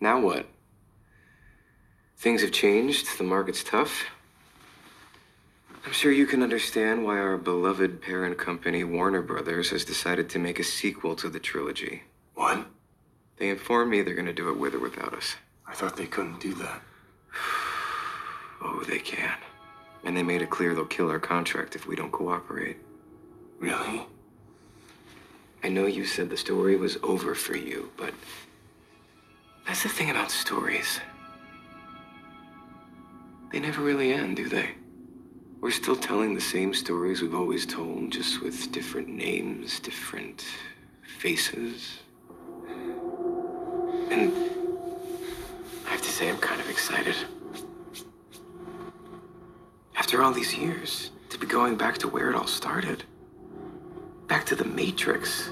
Now what? Things have changed, the market's tough. I'm sure you can understand why our beloved parent company, Warner Brothers, has decided to make a sequel to the trilogy. What? They informed me they're going to do it with or without us. I thought they couldn't do that. Oh, they can. And they made it clear they'll kill our contract if we don't cooperate. Really? I know you said the story was over for you, but that's the thing about stories. They never really end, do they? We're still telling the same stories we've always told, just with different names, different faces. And I have to say, I'm kind of excited. After all these years, to be going back to where it all started. Back to the Matrix.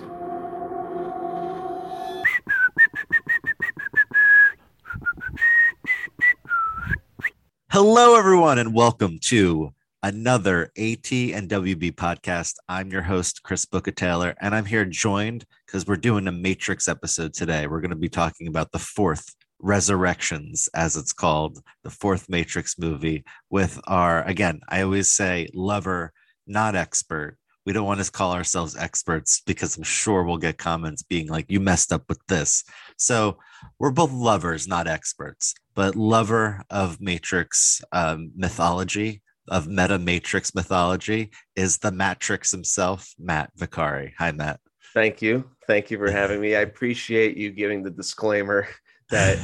Hello, everyone, and welcome to another AT and WB podcast. I'm your host, Chris Booker Taylor, and I'm here joined because we're doing a Matrix episode today. We're going to be talking about the fourth Resurrections, as it's called, the fourth Matrix movie, with our, again, I always say lover, not expert. We don't want to call ourselves experts because I'm sure we'll get comments being like, you messed up with this. So we're both lovers, not experts, but lover of Matrix um, mythology, of meta Matrix mythology, is the Matrix himself, Matt Vicari. Hi, Matt. Thank you. Thank you for having me. I appreciate you giving the disclaimer that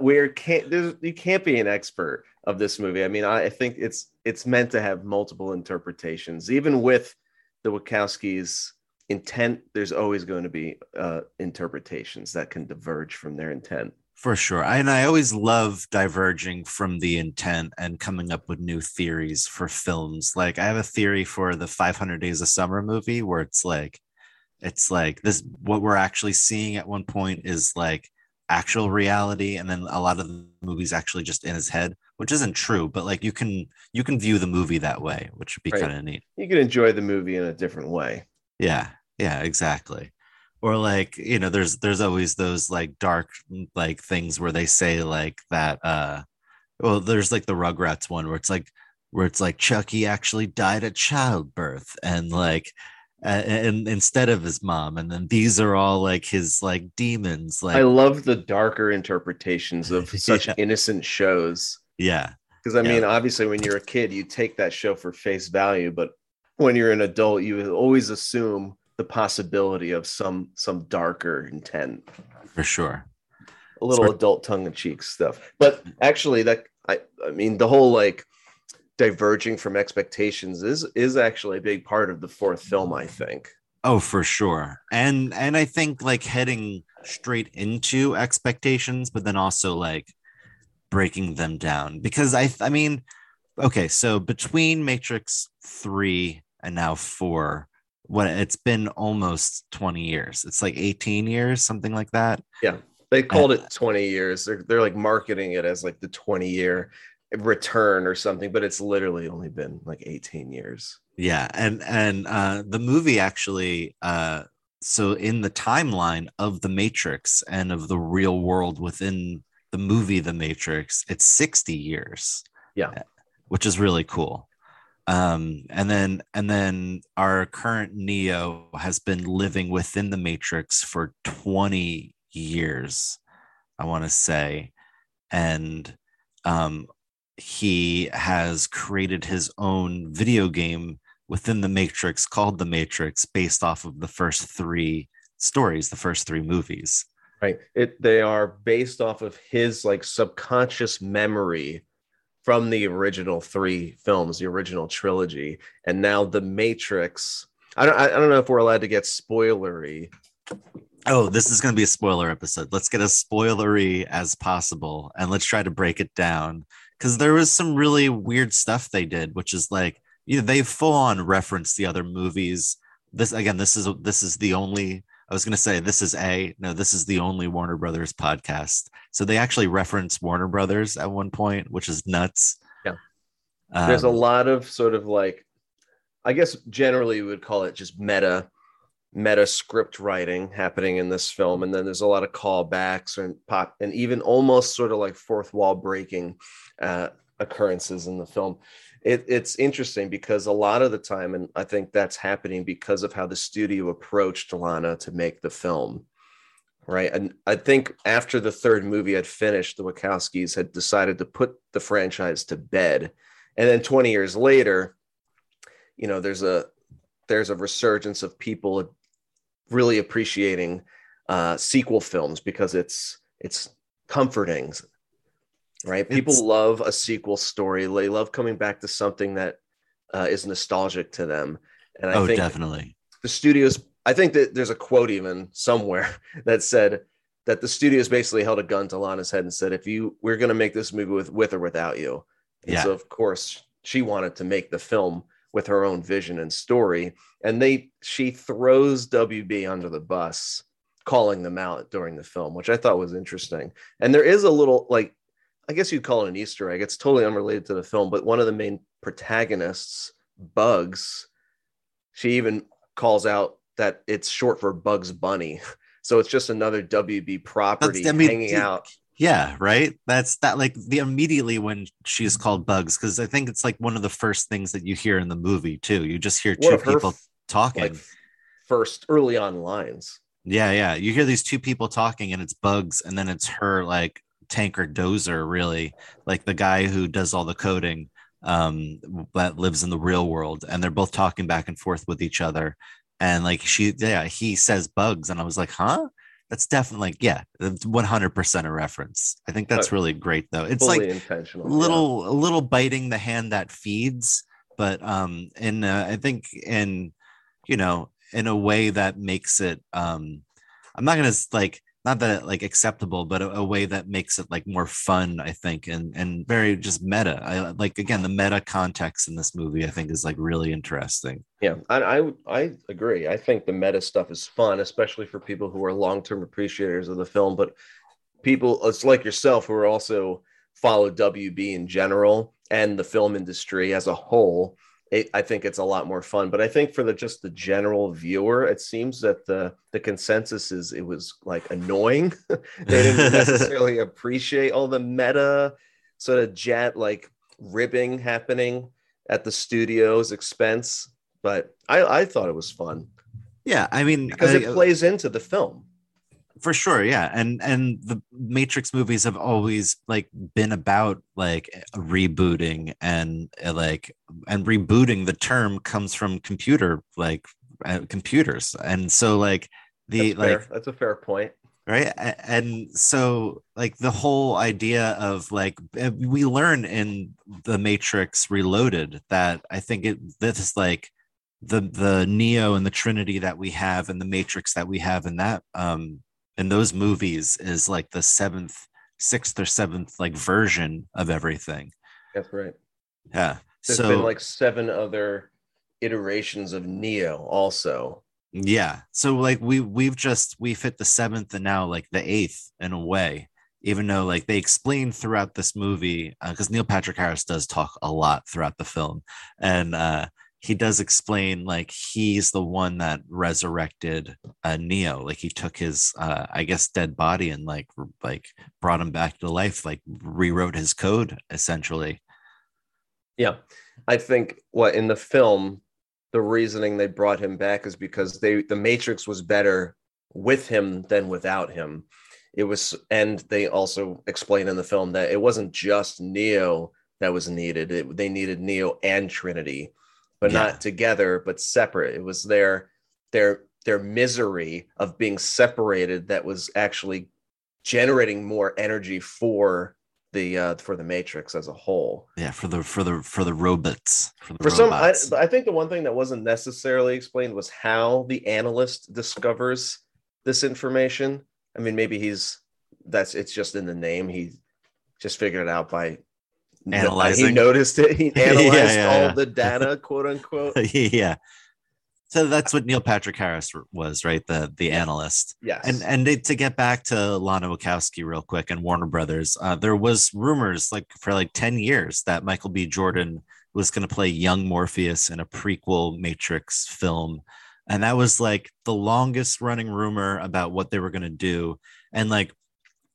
we're can't there's- you can't be an expert of this movie. I mean, I, I think it's it's meant to have multiple interpretations. Even with the Wachowskis' intent, there's always going to be uh, interpretations that can diverge from their intent. For sure. And I always love diverging from the intent and coming up with new theories for films. Like I have a theory for the 500 Days of Summer movie where it's like, it's like this, what we're actually seeing at one point is like actual reality. And then a lot of the movies actually just in his head, which isn't true, but like you can, you can view the movie that way, which would be Right. kind of neat. You can enjoy the movie in a different way. Yeah, yeah, exactly. Or like, you know, there's there's always those like dark like things where they say like that uh well, there's like the Rugrats one where it's like where it's like Chucky actually died at childbirth and like and instead of his mom and then these are all like his like demons like I love the darker interpretations of such Yeah. innocent shows. yeah Because I Yeah. mean, obviously, when you're a kid, you take that show for face value, but when you're an adult, you always assume the possibility of some some darker intent, for sure a little Sort- adult tongue in cheek stuff. But actually, that I I mean, the whole like diverging from expectations is is actually a big part of the fourth film. I think. Oh, for sure. And and I think like heading straight into expectations, but then also like breaking them down because I I mean, okay, so between Matrix 3 and now 4, what it's been almost 20 years. It's like 18 years, something like that. Yeah. They called it 20 years. They're they're like marketing it as like the 20 year return or something, but it's literally only been like 18 years. Yeah, and and uh the movie actually uh so in the timeline of the Matrix and of the real world within the movie The Matrix, it's 60 years. Yeah. Which is really cool. Um and then and then our current Neo has been living within the Matrix for 20 years, I want to say. And um he has created his own video game within the Matrix called The Matrix based off of the first three stories, the first three movies. right it they are based off of his like subconscious memory from the original three films the original trilogy and now the matrix i don't i don't know if we're allowed to get spoilery Oh, this is going to be a spoiler episode. Let's get as spoilery as possible and let's try to break it down because there was some really weird stuff they did, which is like, you know, they full on reference the other movies. This again, this is this is the only. I was going to say this is a no, this is the only Warner Brothers podcast. So they actually reference Warner Brothers at one point, which is nuts. Yeah. there's a Um, lot of sort of like i guess generally we would call it just meta meta script writing happening in this film and then there's a lot of callbacks and pop and even almost sort of like fourth wall breaking uh, occurrences in the film it, it's interesting because a lot of the time and i think that's happening because of how the studio approached lana to make the film right and i think after the third movie had finished the wachowskis had decided to put the franchise to bed and then 20 years later you know there's a there's a resurgence of people really appreciating uh, sequel films because it's it's comforting, right? People It's- love a sequel story. They love coming back to something that uh, is nostalgic to them. And I oh, think definitely. the studios. I think that there's a quote even somewhere that said that the studios basically held a gun to Lana's head and said, "If you, we're going to make this movie with with or without you." And Yeah. so, of course, she wanted to make the film with her own vision and story, and they she throws WB under the bus, calling them out during the film, which I thought was interesting. And there is a little like, I guess you'd call it an Easter egg. It's totally unrelated to the film, but one of the main protagonists, Bugs, she even calls out that it's short for Bugs Bunny. So it's just another WB property I mean, hanging out. Yeah, right. That's that like the immediately when she's called Bugs, because I think it's like one of the first things that you hear in the movie too. You just hear two people f- talking. Like first early on lines. Yeah, yeah. You hear these two people talking and it's Bugs, and then it's her like tanker dozer, really, like the guy who does all the coding um that lives in the real world, and they're both talking back and forth with each other. And like she yeah, he says bugs, and I was like, huh? That's definitely like, yeah, 100% a reference. I think that's really great though. It's fully like intentional. a yeah. little a little biting the hand that feeds but um in uh, i think in you know in a way that makes it um i'm not gonna like not that like acceptable but a, a way that makes it like more fun i think and and very just meta i like again the meta context in this movie i think is like really interesting Yeah, I, I I agree. I think the meta stuff is fun, especially for people who are long term appreciators of the film. But people, it's like yourself, who are also follow WB in general and the film industry as a whole. It, I think it's a lot more fun. But I think for the just the general viewer, it seems that the the consensus is it was like annoying. they didn't necessarily appreciate all the meta sort of jet like ribbing happening at the studio's expense but I, I thought it was fun yeah i mean because I- it plays into the film. For sure yeah and and the matrix movies have always like been about like rebooting and uh, like and rebooting the term comes from computer like uh, computers and so like the That's like. That's a fair point. right and so like the whole idea of like uh, we learn in the matrix reloaded that i think it this is like the the neo and the trinity that we have and the matrix that we have in that um in those movies is like the seventh sixth or seventh like version of everything That's right. yeah There's so been like seven other iterations of Neo also. Yeah. So like we we've just we've hit the seventh and now like the eighth in a way, even though like they explain throughout this movie, because Neil Patrick Harris does talk a lot throughout the film. And uh he does explain like he's the one that resurrected uh Neo. Like he took his uh I guess dead body and like like brought him back to life, like rewrote his code essentially. Yeah. I think what in the film, the reasoning they brought him back is because they the Matrix was better with him than without him. It was, and they also explain in the film that it wasn't just Neo that was needed. It, they needed Neo and Trinity, but Yeah. not together, but separate. It was their their their misery of being separated that was actually generating more energy for the uh for the Matrix as a whole Yeah, for the for the for the robots. For the for some I. I think the one thing that wasn't necessarily explained was how the analyst discovers this information i mean maybe he's that's it's just in the name he just figured it out by he noticed it he analyzed yeah, all yeah. the data quote unquote yeah. So that's what Neil Patrick Harris was, right? The the analyst. yes And and to get back to Lana Wachowski real quick and Warner Brothers, uh, there was rumors like for like ten years that Michael B. Jordan was going to play young Morpheus in a prequel Matrix film. and that was like the longest running rumor about what they were going to do and like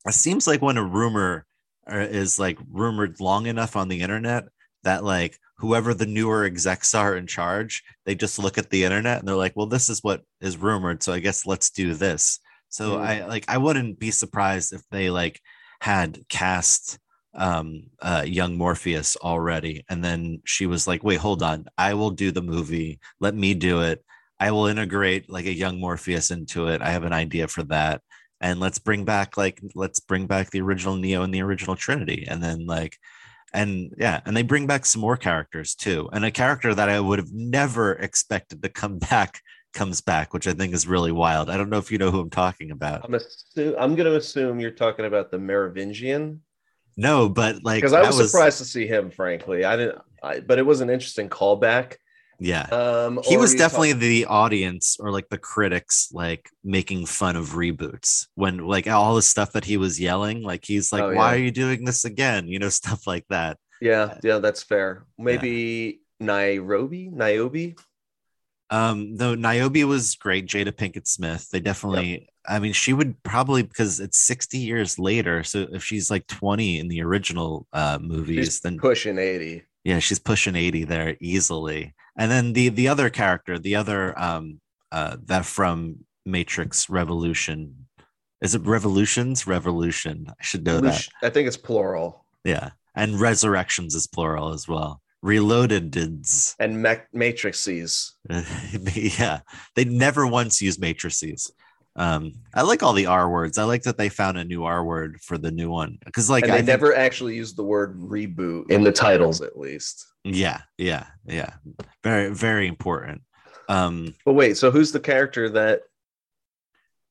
it seems like when a rumor is like rumored long enough on the internet that like whoever the newer execs are in charge they just look at the internet and they're like well this is what is rumored so i guess let's do this. So Mm. i like i wouldn't be surprised if they like had cast um uh young morpheus already and then she was like wait hold on. I will do the movie. Let me do it. I will integrate like a young morpheus into it. I have an idea for that and let's bring back like let's bring back the original neo and the original trinity and then like and yeah and they bring back some more characters too and a character that i would have never expected to come back comes back which i think is really wild i don't know if you know who i'm talking about I'm I'm going to assume you're talking about the Merovingian no but like because I that was, surprised to see him. Frankly, I didn't. I, but it was an interesting callback. Yeah. Um, he was definitely talk- the audience or like the critics like making fun of reboots when like all the stuff that he was yelling like he's like Oh, why yeah. are you doing this again? You know stuff like that. Yeah, yeah, that's fair. Maybe Nairobi, Niobe. um though niobe was great jada pinkett smith. They definitely i mean she would probably because it's 60 years later so if she's like 20 in the original uh movies She's then pushing eighty. yeah she's pushing 80 there easily and then the the other character the other um uh that from matrix revolution is it revolutions? Revolution. I should know that. I think it's plural. yeah. And resurrections is plural as well. Reloaded dids. And Ma- Matrices. yeah. They never once use matrices. Um i like all the r words. I like that they found a new r word for the new one. Because like and i they think- never actually used the word reboot in the titles, at least. Yeah yeah yeah very very important um But wait, so who's the character that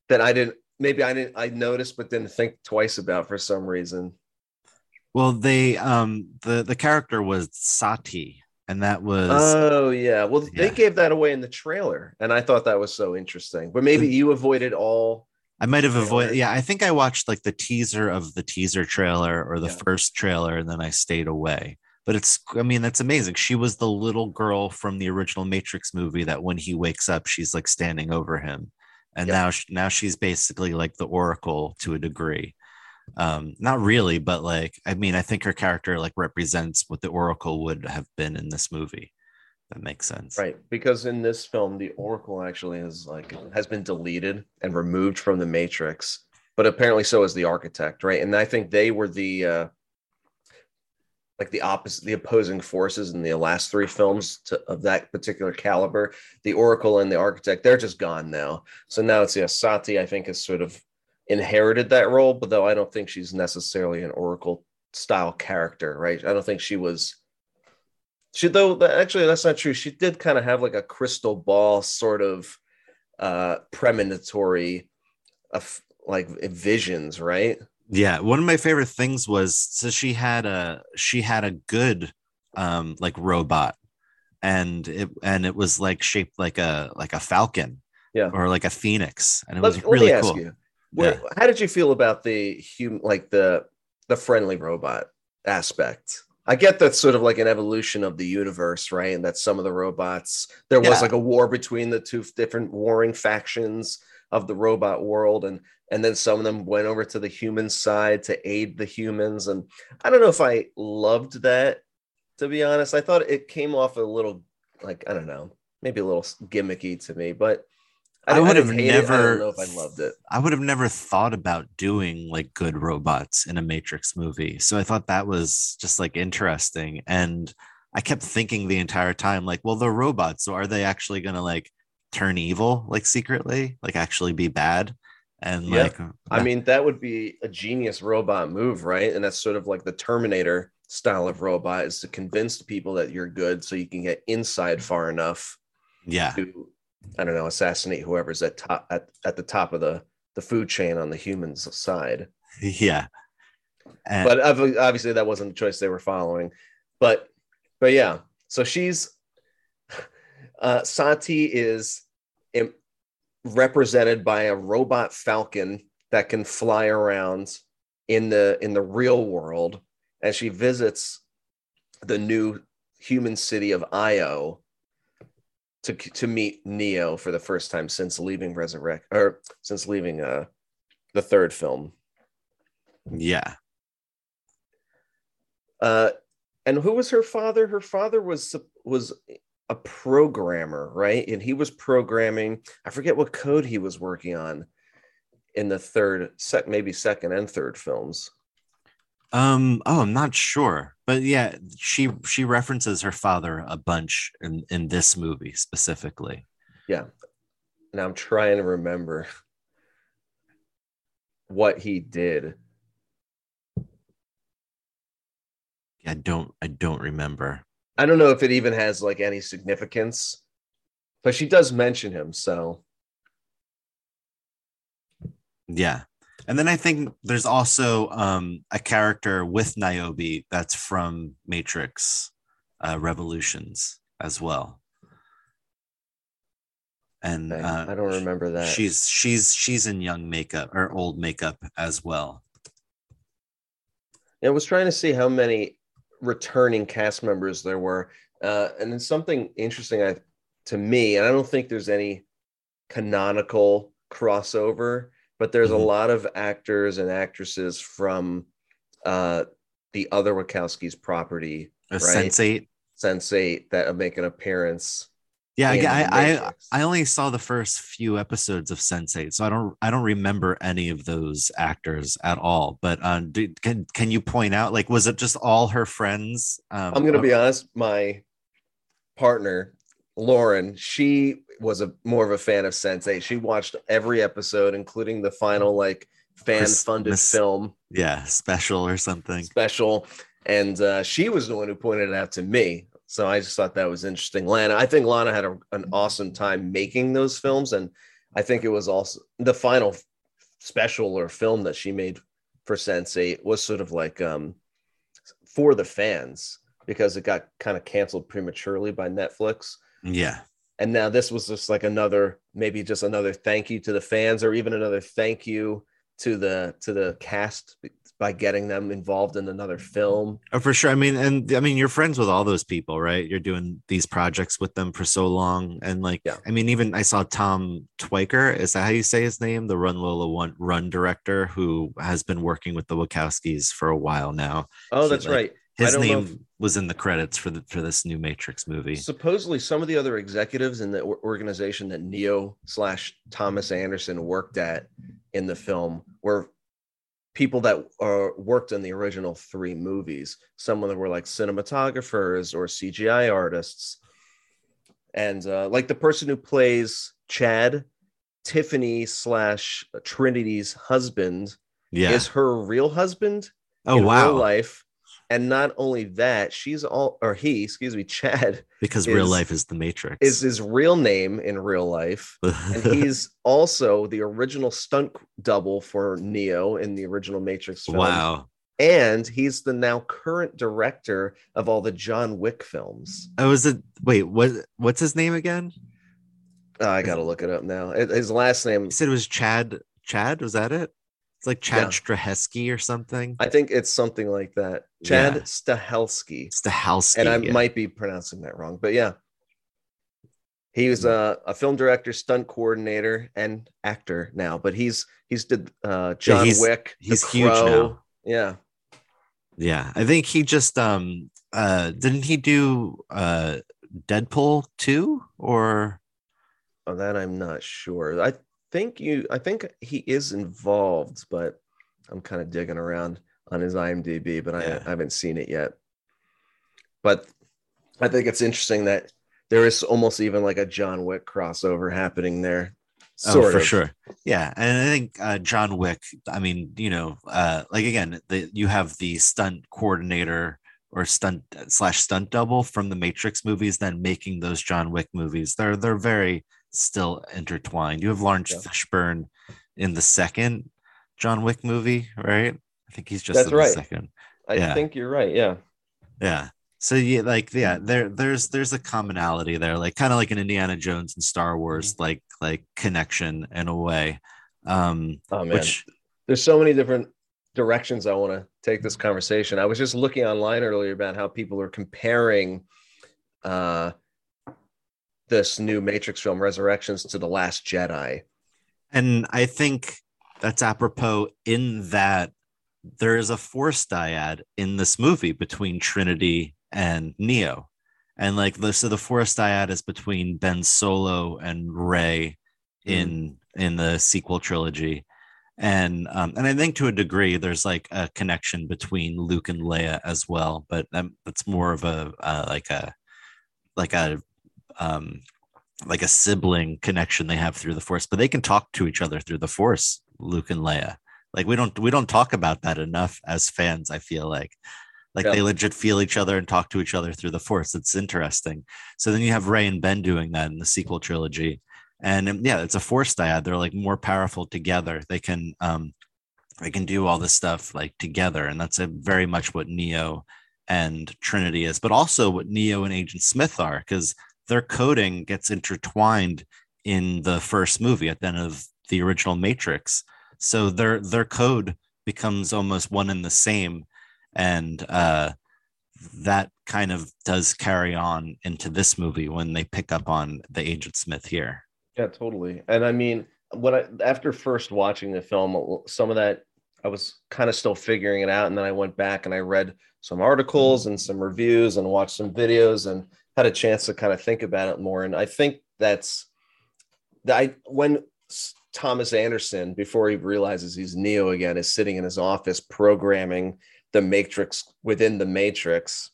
that I didn't maybe I didn't I noticed but didn't think twice about for some reason? Well, they um the the character was Sati, and that was Oh yeah. Well, they gave that away in the trailer, and I thought that was so interesting. But maybe you avoided all. I might have avoided. Yeah, I think I watched like the teaser of the teaser trailer or the Yeah. first trailer, and then I stayed away. But it's, I mean, that's amazing. She was the little girl from the original Matrix movie that when he wakes up, she's like standing over him, and Yeah. now now she's basically like the Oracle to a degree. Um, not really, but like, I mean, I think her character like represents what the Oracle would have been in this movie. That makes sense. Right, because in this film, the Oracle actually has like has been deleted and removed from the Matrix, but apparently so is the Architect, right? And I think they were the uh, like the opposite, the opposing forces in the last three films to, of that particular caliber. The Oracle and the Architect, they're just gone now. So now it's yeah, Sati. I think has sort of inherited that role, but though I don't think she's necessarily an Oracle style character, right? I don't think she was. She though actually that's not true. She did kind of have like a crystal ball sort of uh premonitory of like visions, right? Yeah, one of my favorite things was so she had a she had a good um like robot and it and it was like shaped like a like a falcon Yeah. or like a phoenix and it Let, was really cool. you, where, how did you feel about the human, like the the friendly robot aspect? I get that's sort of like an evolution of the universe, right? And that some of the robots there was Yeah. like a war between the two different warring factions of the robot world, and and then some of them went over to the human side to aid the humans. And I don't know if I loved that, to be honest. I thought it came off a little like I don't know, maybe a little gimmicky to me, but. I didn't- would have didn't hate it. I never- don't know if I loved it. I would have never thought about doing like good robots in a Matrix movie. So I thought that was just like interesting. And I kept thinking the entire time, like, well, they're robots. So are they actually going to like turn evil, like secretly, like actually be bad? And Yeah. like, I mean, that would be a genius robot move, right? And that's sort of like the Terminator style of robot is to convince the people that you're good so you can get inside far enough yeah, to, I don't know, assassinate whoever's at top at, at the top of the the food chain on the humans side. yeah. And- But obviously that wasn't the choice they were following. But but yeah, so she's uh Sati is im- represented by a robot falcon that can fly around in the in the real world as she visits the new human city of Io to to meet Neo for the first time since leaving Resurrect or since leaving uh the third film. Yeah. Uh, and who was her father? Her father was was a programmer, right? And he was programming. I forget what code he was working on in the third, sec, maybe second and third films. Um. Oh, I'm not sure, but yeah, she she references her father a bunch in in this movie specifically. Yeah, and I'm trying to remember what he did. I don't I don't remember. I don't know if it even has like any significance, but she does mention him. So yeah. And then I think there's also um, a character with Niobe that's from Matrix uh, Revolutions as well. And uh, I don't remember that. She's she's she's in young makeup or old makeup as well. I was trying to see how many returning cast members there were, uh, and then something interesting I, to me, and I don't think there's any canonical crossover, but there's mm-hmm. a lot of actors and actresses from uh, the other Wachowskis property, right? Sense8, Sense8 that make an appearance yeah, I, I I only saw the first few episodes of Sense8, so I don't I don't remember any of those actors at all. But uh, did, can can you point out like was it just all her friends? Um, I'm gonna be honest, my partner Lauren, she was a more of a fan of Sense8. She watched every episode, including the final like fan funded film. Yeah, special or something. Special. And uh, she was the one who pointed it out to me. So I just thought that was interesting. Lana, I think Lana had a, an awesome time making those films. And I think it was also the final special or film that she made for Sense8 was sort of like um, for the fans because it got kind of canceled prematurely by Netflix. Yeah. And now this was just like another, maybe just another thank you to the fans or even another thank you to the to the cast by getting them involved in another film. Oh, for sure. I mean, and I mean, you're friends with all those people, right? You're doing these projects with them for so long, and like, yeah. I mean, even I saw Tom Tykwer. Is that how you say his name? The Run Lola One Run director who has been working with the Wachowskis for a while now. Oh, he, that's like, right. His name if, was in the credits for the for this new Matrix movie. Supposedly, some of the other executives in the organization that Neo slash Thomas Anderson worked at in the film were people that uh, worked in the original three movies. Some of them were like cinematographers or CGI artists. And uh, like the person who plays Chad, Tiffany slash Trinity's husband, yeah. is her real husband. Oh wow! life, and not only that, she's all, or he, excuse me, Chad. Because is, real life is the Matrix. Is his real name in real life. and he's also the original stunt double for Neo in the original Matrix film. Wow. And he's the now current director of all the John Wick films. Oh, is it? Wait, what? What's his name again? Oh, I got to look it up now. His last name. He said it was Chad. Chad, was that it? It's like Chad yeah. Strahesky or something. I think it's something like that. Chad yeah. Stahelski. Stahelski. And I yeah. might be pronouncing that wrong, but yeah. He was a, a film director, stunt coordinator, and actor now. But he's he's did uh, John he's, Wick. He's huge now. Yeah. Yeah. I think he just um uh didn't he do uh Deadpool 2 or Oh, that I'm not sure. I think you I think he is involved, but I'm kind of digging around on his IMDb, but yeah. I, I haven't seen it yet. But I think it's interesting that there is almost even like a John Wick crossover happening there. Sort oh, for of. sure. Yeah. And I think uh, John Wick, I mean, you know, uh, like again, the, you have the stunt coordinator or stunt slash stunt double from the Matrix movies, then making those John Wick movies. They're they're very still intertwined. You have Laurence yeah. Fishburne in the second John Wick movie, right? I think he's just That's right. second. I yeah. think you're right. Yeah. Yeah. So yeah, like yeah, there there's there's a commonality there, like kind of like an Indiana Jones and Star Wars mm-hmm. like like connection in a way. Um oh, man. which there's so many different directions I want to take this conversation. I was just looking online earlier about how people are comparing uh this new Matrix film, Resurrections, to the Last Jedi. And I think that's apropos in that there is a force dyad in this movie between Trinity and Neo. And like the so the force dyad is between Ben Solo and Rey in in the sequel trilogy. And um, and I think to a degree there's like a connection between Luke and Leia as well, but um, that's more of a uh, like a like a um like a sibling connection they have through the force but they can talk to each other through the force luke and leia. Like we don't we don't talk about that enough as fans i feel like. Like Yeah. they legit feel each other and talk to each other through the force. It's interesting. So then you have Rey and ben doing that in the sequel trilogy. And um, yeah it's a force dyad. They're like more powerful together. They can um they can do all this stuff like together. And that's a very much what neo and trinity is but also what neo and agent smith are because their coding gets intertwined in the first movie at the end of the original matrix. So their their code becomes almost one and the same. And uh that kind of does carry on into this movie when they pick up on the agent smith here. Yeah, totally. And I mean, when I after first watching the film, some of that I was kind of still figuring it out, and then I went back and I read some articles and some reviews and watched some videos. And had a chance to kind of think about it more. And I think that's I when Thomas Anderson, before he realizes he's Neo again, is sitting in his office programming the Matrix within the Matrix,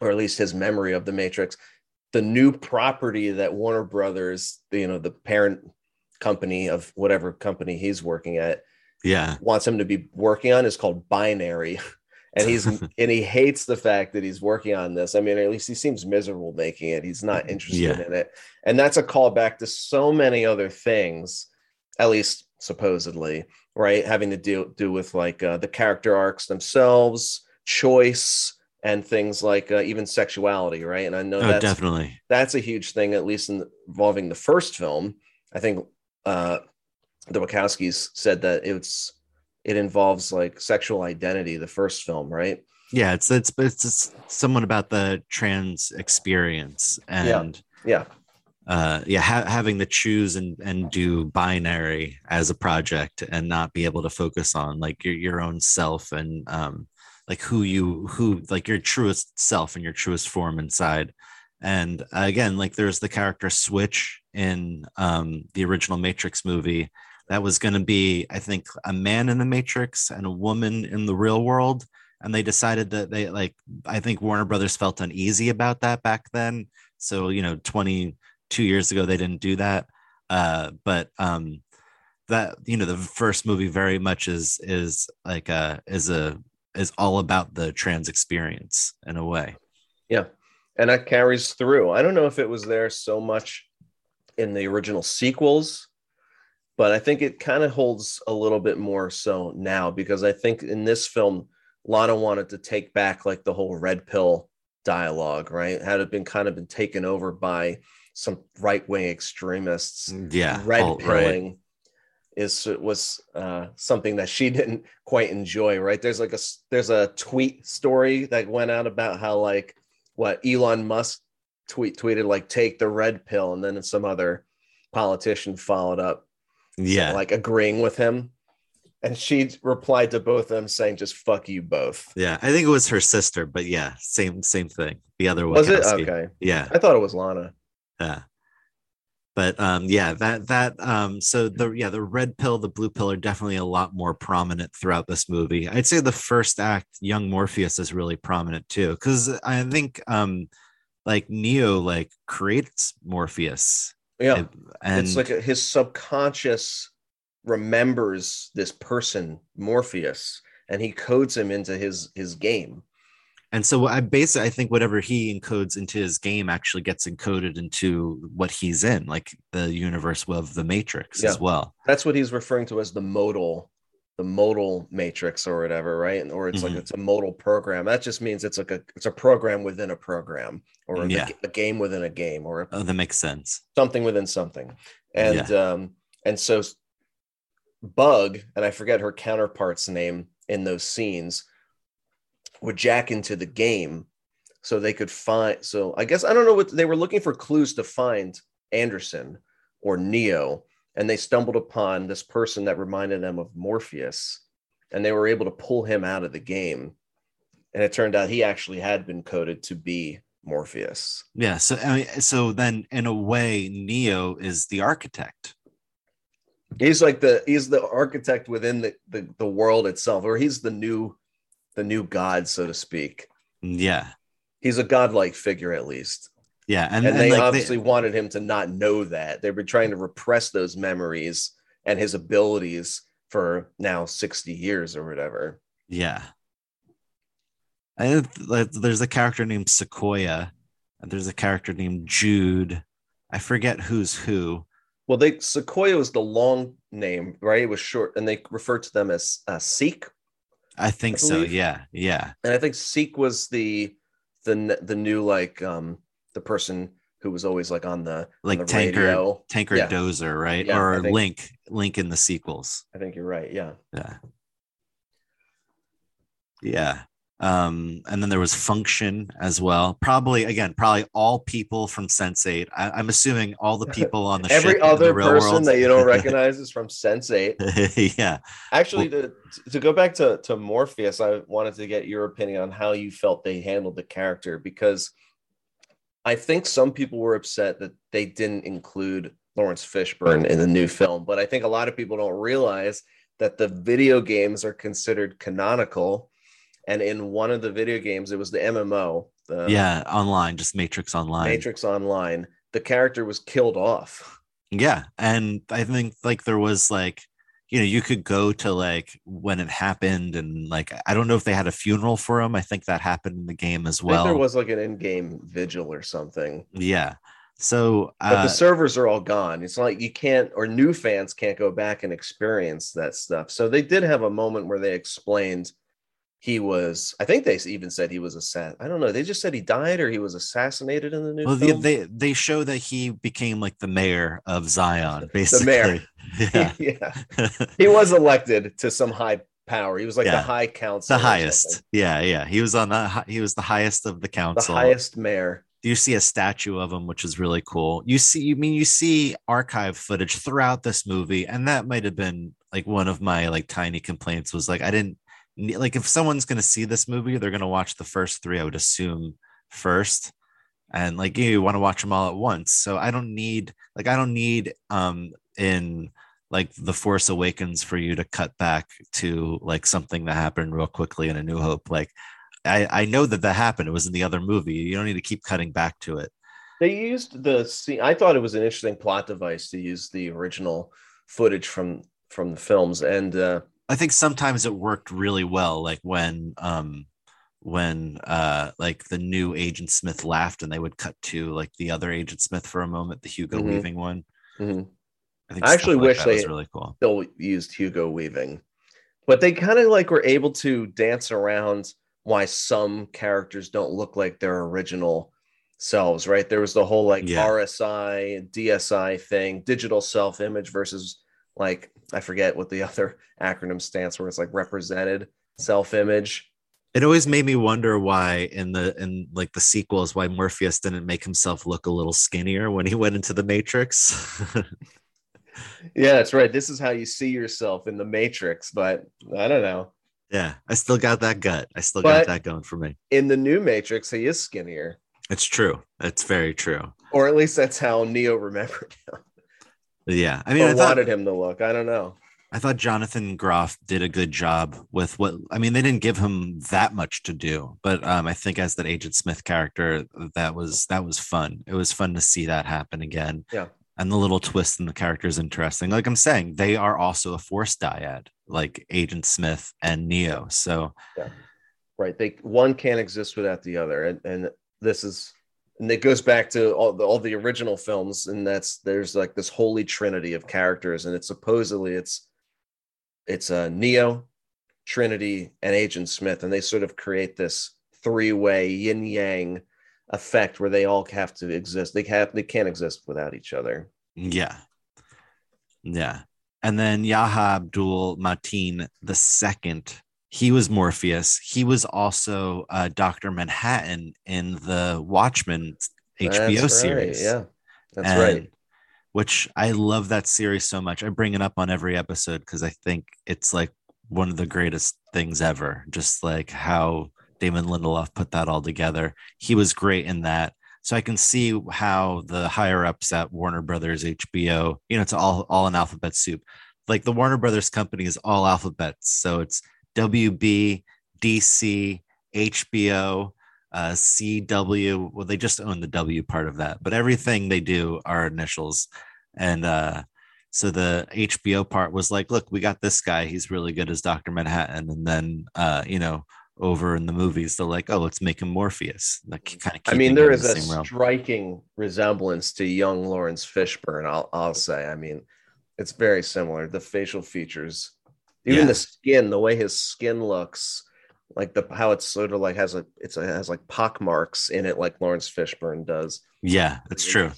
or at least his memory of the Matrix the new property that Warner Brothers, you know, the parent company of whatever company he's working at, yeah wants him to be working on is called Binary. And he's and he hates the fact that he's working on this. I mean, at least he seems miserable making it. He's not interested Yeah. in it. And that's a callback to so many other things, at least supposedly, right? Having to do do with like uh, the character arcs themselves, choice, and things like uh, even sexuality, right? And I know oh that's definitely that's a huge thing, at least in involving the first film. I think uh, the Wachowskis said that it's it involves like sexual identity. The first film, right? yeah it's it's it's, someone about the trans experience and Yeah, uh yeah ha- having to choose and and do binary as a project and not be able to focus on like your your own self and um like who you who like your truest self and your truest form inside and uh, again like there's the character switch in um the original matrix movie that was going to be i think a man in the matrix and a woman in the real world and they decided that they like i think warner brothers felt uneasy about that back then. So you know 22 years ago they didn't do that. Uh but um that you know the first movie very much is is like a is a is all about the trans experience in a way. Yeah, and that carries through. I don't know if it was there so much in the original sequels, but I think it kind of holds a little bit more so now because I think in this film, Lana wanted to take back like the whole red pill dialogue, right? Had it been kind of been taken over by some right wing extremists. yeah red pilling is was uh, something that she didn't quite enjoy, right? There's like a there's a tweet story that went out about how like what Elon Musk tweet tweeted like take the red pill, and then some other politician followed up, yeah. like agreeing with him, and she replied to both of them saying just fuck you both. yeah i think it was her sister but yeah same same thing. The other one Was it? okay? yeah. I thought it was Lana. yeah. But um yeah that that um so the yeah the red pill the blue pill are definitely a lot more prominent throughout this movie. I'd say the first act young morpheus is really prominent too because i think um like neo like creates morpheus Yeah, and it's like a, his subconscious remembers this person Morpheus, and he codes him into his his game. and so i basically i think whatever he encodes into his game actually gets encoded into what he's in like the universe of the matrix Yeah. as well That's what he's referring to as the modal, the modal matrix or whatever, right? Or it's Mhm. like it's a modal program. That just means it's like a it's a program within a program, or Yeah. a game within a game, or oh that makes sense something within something. And um and so Bug, and I forget her counterpart's name in those scenes, would jack into the game so they could find. So I guess I don't know what they were looking for clues to find Anderson or Neo, and they stumbled upon this person that reminded them of Morpheus, and they were able to pull him out of the game. And it turned out he actually had been coded to be Morpheus. Yeah. So I mean, so then in a way, Neo is the architect. He's like the he's the architect within the, the, the world itself, or he's the new the new god, so to speak. Yeah. He's a godlike figure at least. Yeah. And, And, and, they like, obviously wanted him to not know that. They've been trying to repress those memories and his abilities for now 60 years or whatever. Yeah. And there's a character named Sequoia, and there's a character named Jude. I forget who's who. Well, they Sequoia was the long name, right? It was short, and they referred to them as uh, Seek. I think I so. Yeah. Yeah. And I think Seek was the the the new like um the person who was always like on the on Like the Tanker, radio. Tanker Yeah. Dozer, right? Yeah, or think- Link, Link in the sequels. I think you're right. Yeah. Yeah. Yeah. Um, and then there was function as well. Probably again, probably all people from Sense8. I, I'm assuming all the people on the Every the other real person world. that you don't recognize is from Sense Eight. yeah. Actually, to, to go back to, to Morpheus, I wanted to get your opinion on how you felt they handled the character because I think some people were upset that they didn't include Laurence Fishburne in the new film, but I think a lot of people don't realize that the video games are considered canonical. And in one of the video games, it was the MMO, the yeah, online, just Matrix Online. Matrix Online. The character was killed off. Yeah. And I think like there was like, you know, you could go to like when it happened and like I don't know if they had a funeral for him. I think that happened in the game as I think well. there was like an in-game vigil or something. yeah. So but uh, the servers are all gone. It's like you can't, or new fans can't go back and experience that stuff. So they did have a moment where they explained he was. I think they even said he was assassin. I don't know. They just said he died or he was assassinated in the new well, they, film. they they show that he became like the mayor of Zion, The basically. mayor. Yeah. yeah, he was elected to some high power. He was like Yeah. the high council, the highest. Yeah, yeah. He was on the he was the highest of the council. the highest mayor. you see a statue of him, which is really cool. You see, you mean you see archive footage throughout this movie, and that might have been like one of my like tiny complaints was like I didn't like if someone's gonna see this movie, they're gonna watch the first three. I would assume first, and like you want to watch them all at once. So I don't need like I don't need um in like the Force Awakens for you to cut back to like something that happened real quickly in A New Hope. Like I I know that that happened. It was in the other movie. You don't need to keep cutting back to it. They used the scene. I thought it was an interesting plot device to use the original footage from from the films, and uh, I think sometimes it worked really well, like when um when uh like the new Agent Smith laughed and they would cut to like the other Agent Smith for a moment, the Hugo Mhm. Weaving one. mhm. I I actually like wish they- really cool. still used Hugo Weaving, but they kind of like were able to dance around why some characters don't look like their original selves. Right? There was the whole like Yeah. RSI DSI thing, digital self image versus like I forget what the other acronym stands for. It's like represented self image. It always made me wonder why in the in like the sequels why Morpheus didn't make himself look a little skinnier when he went into the Matrix. Yeah, that's right. This is how you see yourself in the Matrix, but I don't know. yeah, I still got that gut. I still But- got that going for me. In the new Matrix, he is skinnier, It's true. It's very true. or at least that's how Neo remembered him Yeah. I mean, or I thought, wanted him to look. I don't know. I thought Jonathan Groff did a good job with what I mean, they didn't give him that much to do, but um, I think as that Agent Smith character, that was that was fun. It was fun to see that happen again. Yeah. And the little twist in the character is interesting. Like I'm saying, they are also a force dyad, like Agent Smith and Neo. So Right. They one can't exist without the other. And and this is and it goes back to all the all the original films, and that's there's like this holy trinity of characters, and it's supposedly it's it's a uh, Neo, Trinity, and Agent Smith, and they sort of create this three-way yin yang effect where they all have to exist. They have they can't exist without each other. yeah. Yeah. And then Yahya Abdul-Mateen the second he was Morpheus. He was also uh, Doctor Manhattan in the Watchmen HBO That's series. Right. Yeah, that's And- right. Which I love that series so much. I bring it up on every episode because I think it's like one of the greatest things ever. Just like how Damon Lindelof put that all together. He was great in that. So I can see how the higher ups at Warner Brothers, HBO, you know, it's all all an alphabet soup. Like the Warner Brothers company is all alphabets. So it's WB, DC, HBO, uh, CW. Well, they just own the W part of that, but everything they do are initials. And uh, so the HBO part was like, look, we got this guy. He's really good as Dr. Manhattan. And then, uh, you know, over in the movies, they're like, oh, let's make him Morpheus. Like, kind of. I mean, there is a striking resemblance to young Laurence Fishburne. I'll I'll say. I mean, it's very similar. The facial features, even Yeah. the skin, the way his skin looks, like the how it's sort of like has a it's a, has like pock marks in it, like Laurence Fishburne does. Yeah, it's true.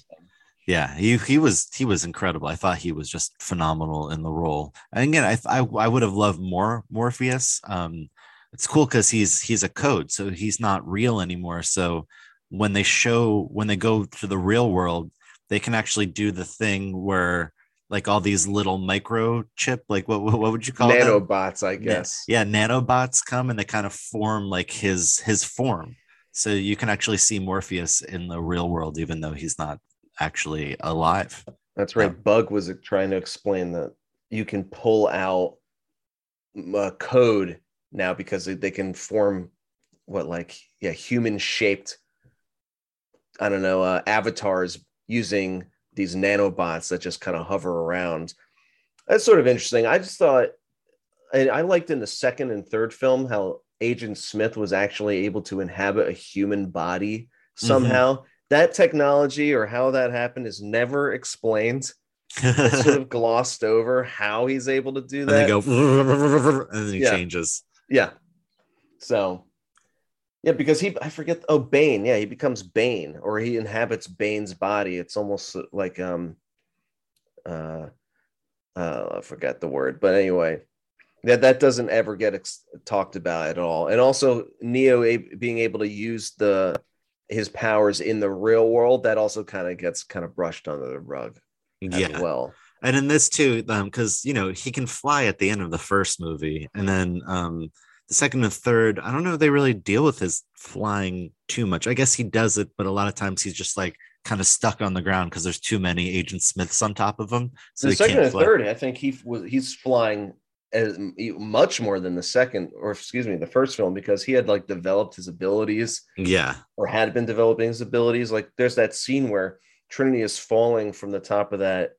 Yeah, he he was he was incredible. I thought he was just phenomenal in the role. And again, I I, I would have loved more Morpheus. Um, it's cool because he's he's a code, so he's not real anymore. So when they show when they go to the real world, they can actually do the thing where like all these little microchip, like what what, would you call them? Nanobots, I guess. yeah, nanobots come and they kind of form like his his form. So you can actually see Morpheus in the real world, even though he's not actually alive. That's right. Yeah. Bug was trying to explain that you can pull out uh, code now because they- can form what like yeah human shaped I don't know uh, avatars using these nanobots that just kind of hover around. That's sort of interesting. I just thought and I liked in the second and third film how Agent Smith was actually able to inhabit a human body somehow. That technology or how that happened is never explained. It's sort of glossed over how he's able to do and that. they go and then he Yeah. changes. Yeah. So, yeah, because he, I forget, oh, Bane. Yeah, he becomes Bane or he inhabits Bane's body. It's almost like, um, uh, uh, I forget the word, but anyway, that that doesn't ever get ex- talked about at all. And also, Neo a- being able to use the his powers in the real world that also kind of gets kind of brushed under the rug Yeah. as well. And in this too um because you know he can fly at the end of the first movie and then um the second and third i don't know if they really deal with his flying too much i guess he does it but a lot of times he's just like kind of stuck on the ground because there's too many agent smiths on top of him so the he second and fly. third, I think he was he's flying as much more than the second, or excuse me, the first film because he had like developed his abilities yeah or had been developing his abilities. Like there's that scene where Trinity is falling from the top of that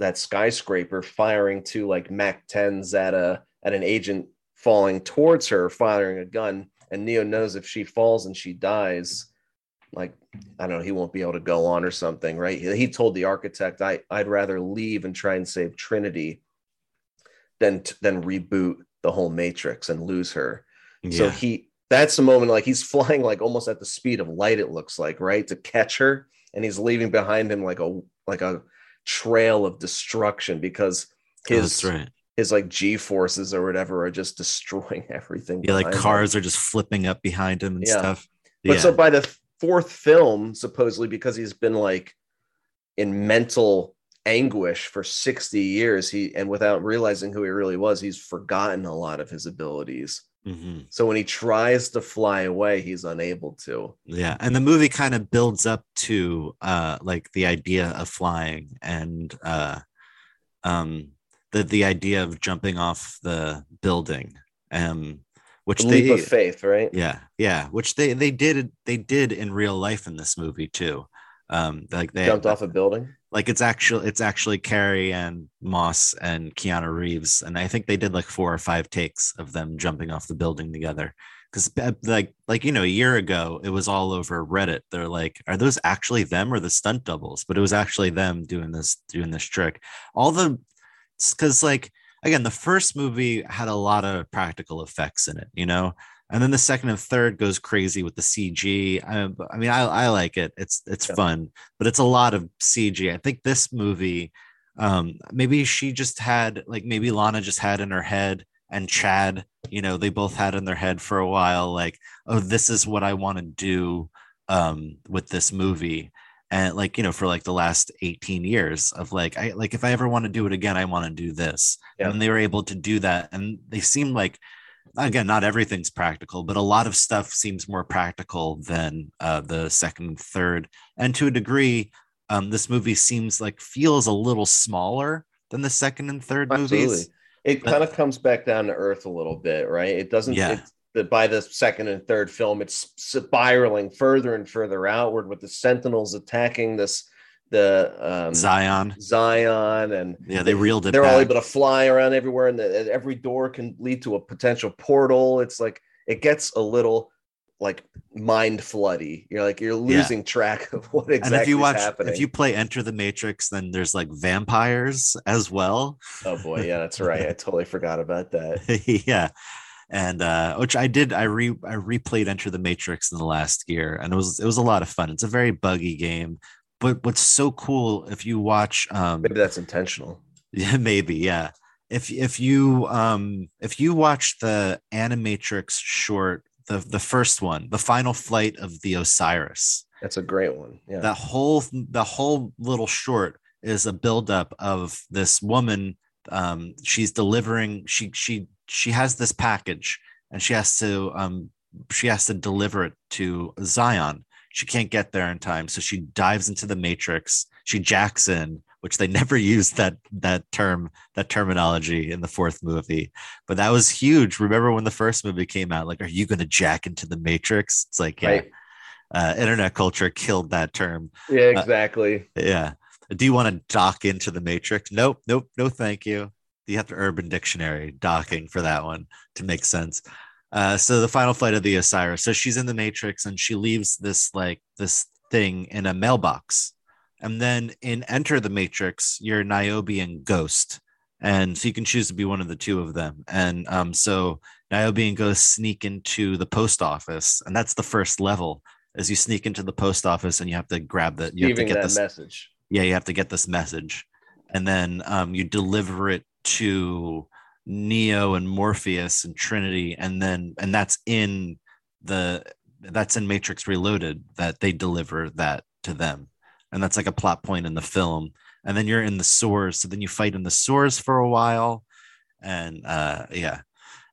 that skyscraper, firing to like Mac 10s at a at an agent falling towards her, firing a gun, and Neo knows if she falls and she dies, like I don't know, he won't be able to go on or something, right? He, he told the architect, I I'd rather leave and try and save Trinity than than reboot the whole Matrix and lose her. So he that's the moment like he's flying like almost at the speed of light, it looks like, right? To catch her. And he's leaving behind him like a like a trail of destruction because Oh, his that's right his like G forces or whatever are just destroying everything. yeah like behind him. cars are just flipping up behind him and Yeah. stuff But yeah so by the fourth film, supposedly because he's been like in mental anguish for 60 years, he and without realizing who he really was, he's forgotten a lot of his abilities. Mhm. So when he tries to fly away, he's unable to. yeah and the movie kind of builds up to uh like the idea of flying and uh um the the idea of jumping off the building um which The they leap of faith, right? yeah yeah which they they did they did in real life in this movie too um like they Jumped off a building. like it's actually it's actually Carrie-Anne Moss and Keanu Reeves, and I think they did like four or five takes of them jumping off the building together. Because like like you know a year ago it was all over Reddit. They're like, are those actually them or the stunt doubles? But it was actually them doing this doing this trick. All the because like again the first movie had a lot of practical effects in it, you know. And then the second and third goes crazy with the CG. I, I mean, I, I like it. It's it's Yeah. fun but it's a lot of CG. I think this movie, um, maybe she just had like maybe Lana just had in her head and Chad, you know, they both had in their head for a while, like, oh, this is what I want to do um, with this movie. And like, you know, for like the last 18 years of like, I like, if I ever want to do it again, I want to do this. Yeah. And they were able to do that. And they seem like, again, not everything's practical, but a lot of stuff seems more practical than uh, the second and third. And to a degree, um, this movie seems like feels a little smaller than the second and third Absolutely. movies. It But- kind of comes back down to earth a little bit, right? It doesn't. Yeah. The, by the second and third film, it's spiraling further and further outward with the Sentinels attacking this the um, Zion. Zion, and Yeah, they reeled it they're all able to fly around everywhere, and the, every door can lead to a potential portal. It's like it gets a little like mind floody. You're like you're Yeah. losing track of what exactly and if you is watch, happening. if you play Enter the Matrix, then there's like vampires as well. oh boy, yeah, that's right. I totally forgot about that. yeah and uh which i did i re i replayed enter the matrix in the last year and it was it was a lot of fun it's a very buggy game but what's so cool if you watch um Maybe that's intentional. yeah maybe yeah if if you um if you watch the animatrix short the the first one the final flight of the osiris That's a great one. Yeah. that whole the whole little short is a buildup of this woman um she's delivering she she she has this package and she has to um she has to deliver it to zion she can't get there in time so she dives into the matrix she jacks in which they never used that that term that terminology in the fourth movie but that was huge remember when the first movie came out like are you going to jack into the matrix it's like yeah Right. uh, internet culture killed that term Yeah, exactly. yeah. Do you want to dock into the matrix? Nope, nope, no, thank you. You have to Urban Dictionary docking for that one to make sense. Uh, so the final flight of the Osiris. So she's in the matrix and she leaves this like this thing in a mailbox. And then in Enter the Matrix, you're Niobe and Ghost. And so you can choose to be one of the two of them. And um, so Niobe and Ghost sneak into the post office, and that's the first level. As you sneak into the post office, and you have to grab the you have to get this message. yeah you have to get this message and then um, you deliver it to neo and morpheus and trinity and then and that's in the that's in matrix reloaded that they deliver that to them. And that's like a plot point in the film. And then you're in the sores. So then you fight in the sores for a while. And uh yeah.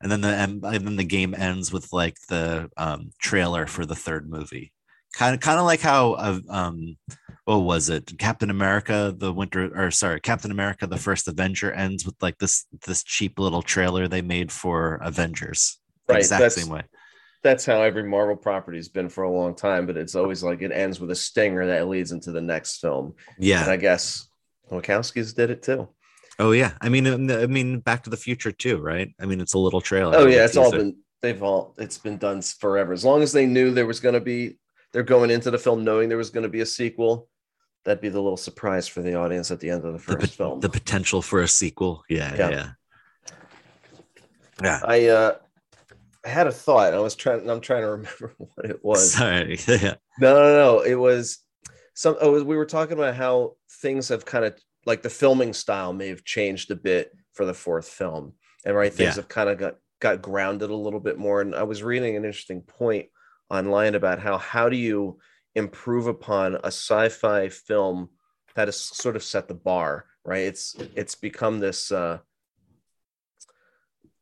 And then the and then the game ends with like the um trailer for the third movie. Kind of kind of like how uh, um what was it captain america the winter or sorry captain america the first avenger ends with like this this cheap little trailer they made for avengers the Right, exact that's- same way That's how every Marvel property's been for a long time, but it's always like it ends with a stinger that leads into the next film. yeah And I guess Wachowskis did it too. oh yeah i mean i mean back to the future too right i mean it's a little trailer Oh yeah, it's all been they've all it's been done forever. As long as they knew there was going to be they're going into the film knowing there was going to be a sequel. That'd be the little surprise for the audience at the end of the the, first pot- film. the potential for a sequel yeah Yeah. yeah yeah I uh I had a thought. I was trying. I'm trying to remember what it was. sorry yeah No, no, no. It was some. Oh, we were talking about how things have kind of like the filming style may have changed a bit for the fourth film, and right things Yeah. have kind of got got grounded a little bit more. And I was reading an interesting point online about how how do you improve upon a sci-fi film that has sort of set the bar, right? It's it's become this. uh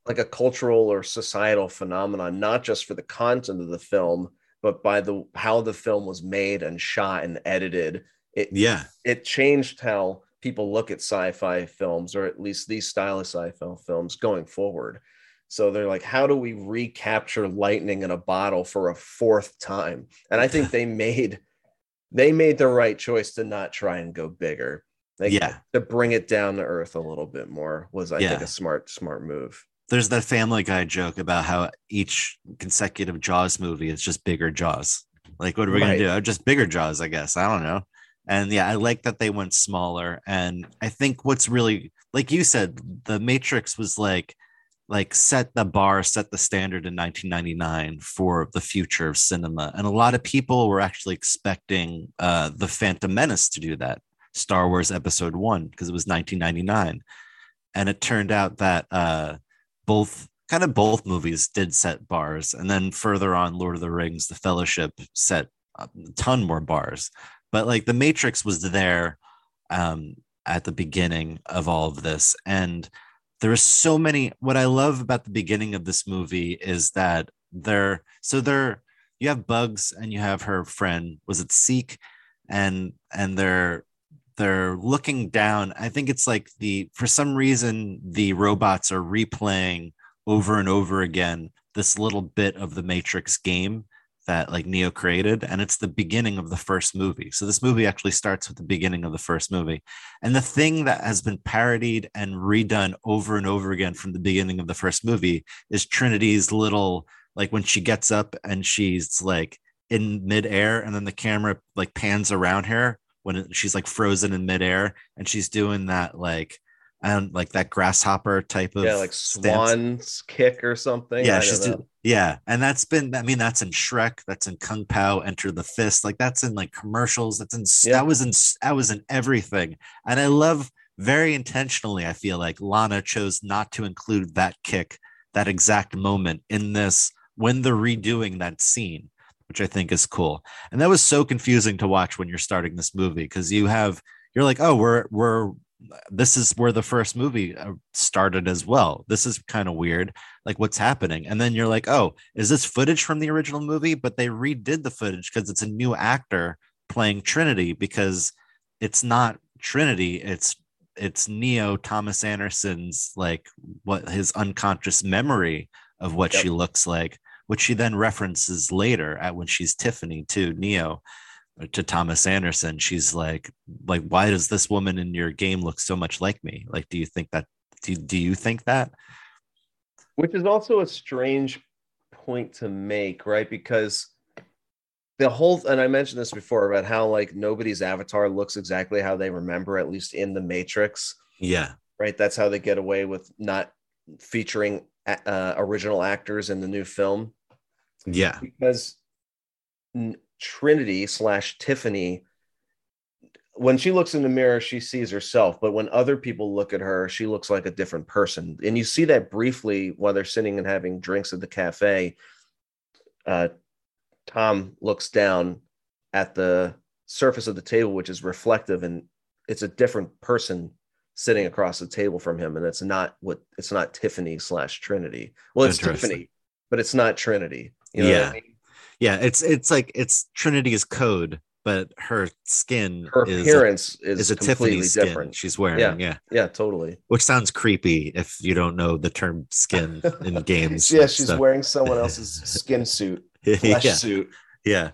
like a cultural or societal phenomenon, not just for the content of the film, but by the how the film was made and shot and edited. It yeah it changed how people look at sci-fi films, or at least these style of sci-fi films going forward. So they're like, how do we recapture lightning in a bottle for a fourth time? And I think they made they made the right choice to not try and go bigger. Like, Yeah. to bring it down to earth a little bit more was, I think, a smart smart move. there's that family guy joke about how each consecutive jaws movie is just bigger jaws like what are we Right. gonna do Oh, just bigger jaws i guess i don't know and yeah i like that they went smaller and i think what's really like you said the matrix was like like set the bar set the standard in 1999 for the future of cinema. And a lot of people were actually expecting uh the phantom menace to do that star wars episode one because it was 1999 and it turned out that uh both kind of both movies did set bars. And then further on lord of the rings the fellowship set a ton more bars. But like the matrix was there um at the beginning of all of this. And there are so many what i love about the beginning of this movie is that they're so they're you have bugs and you have her friend was it seek? And and they're they're looking down. I think it's like the for some reason the robots are replaying over and over again this little bit of the matrix game that like neo created and it's the beginning of the first movie so this movie actually starts with the beginning of the first movie and the thing that has been parodied and redone over and over again from the beginning of the first movie is trinity's little like when she gets up and she's like in midair and then the camera like pans around her when she's like frozen in midair and she's doing that like and like that grasshopper type of yeah, like stance. swan's kick or something. Yeah, she's do- yeah, and that's been I mean that's in Shrek, that's in Kung Pow, Enter the Fist, like that's in like commercials, that's in Yeah. that was in that was in everything, and I love very intentionally. I feel like Lana chose not to include that kick, that exact moment in this when they're redoing that scene, which I think is cool, and that was so confusing to watch when you're starting this movie because you have you're like oh we're we're this is where the first movie uh, started as well. This is kind of weird. Like, what's happening? And then you're like, oh, is this footage from the original movie? But they redid the footage because it's a new actor playing Trinity because it's not Trinity. It's it's Neo Thomas Anderson's like what his unconscious memory of what Yep. she looks like, which she then references later at when she's Tiffany to Neo uh, to Thomas Anderson. She's like, like, why does this woman in your game look so much like me? Like, do you think that? Do, do you think that? Which is also a strange point to make, right? Because the whole and I mentioned this before about how like nobody's avatar looks exactly how they remember, at least in the Matrix, Yeah, right? That's how they get away with not featuring uh, original actors in the new film yeah, because Trinity slash Tiffany, when she looks in the mirror, she sees herself. But when other people look at her, she looks like a different person. And you see that briefly while they're sitting and having drinks at the cafe. Uh, Tom looks down at the surface of the table, which is reflective, and it's a different person sitting across the table from him. And it's not what it's not Tiffany slash Trinity. Well, it's. Tiffany, but it's not Trinity. You know what I Yeah. mean? yeah. It's it's like it's Trinity's code, but her skin her is appearance a, is, is a completely Tiffany skin different. she's wearing. Yeah. Yeah. Yeah, totally. which sounds creepy if you don't know the term skin in games. yeah, she's stuff. wearing someone else's skin suit, flesh yeah, suit. yeah.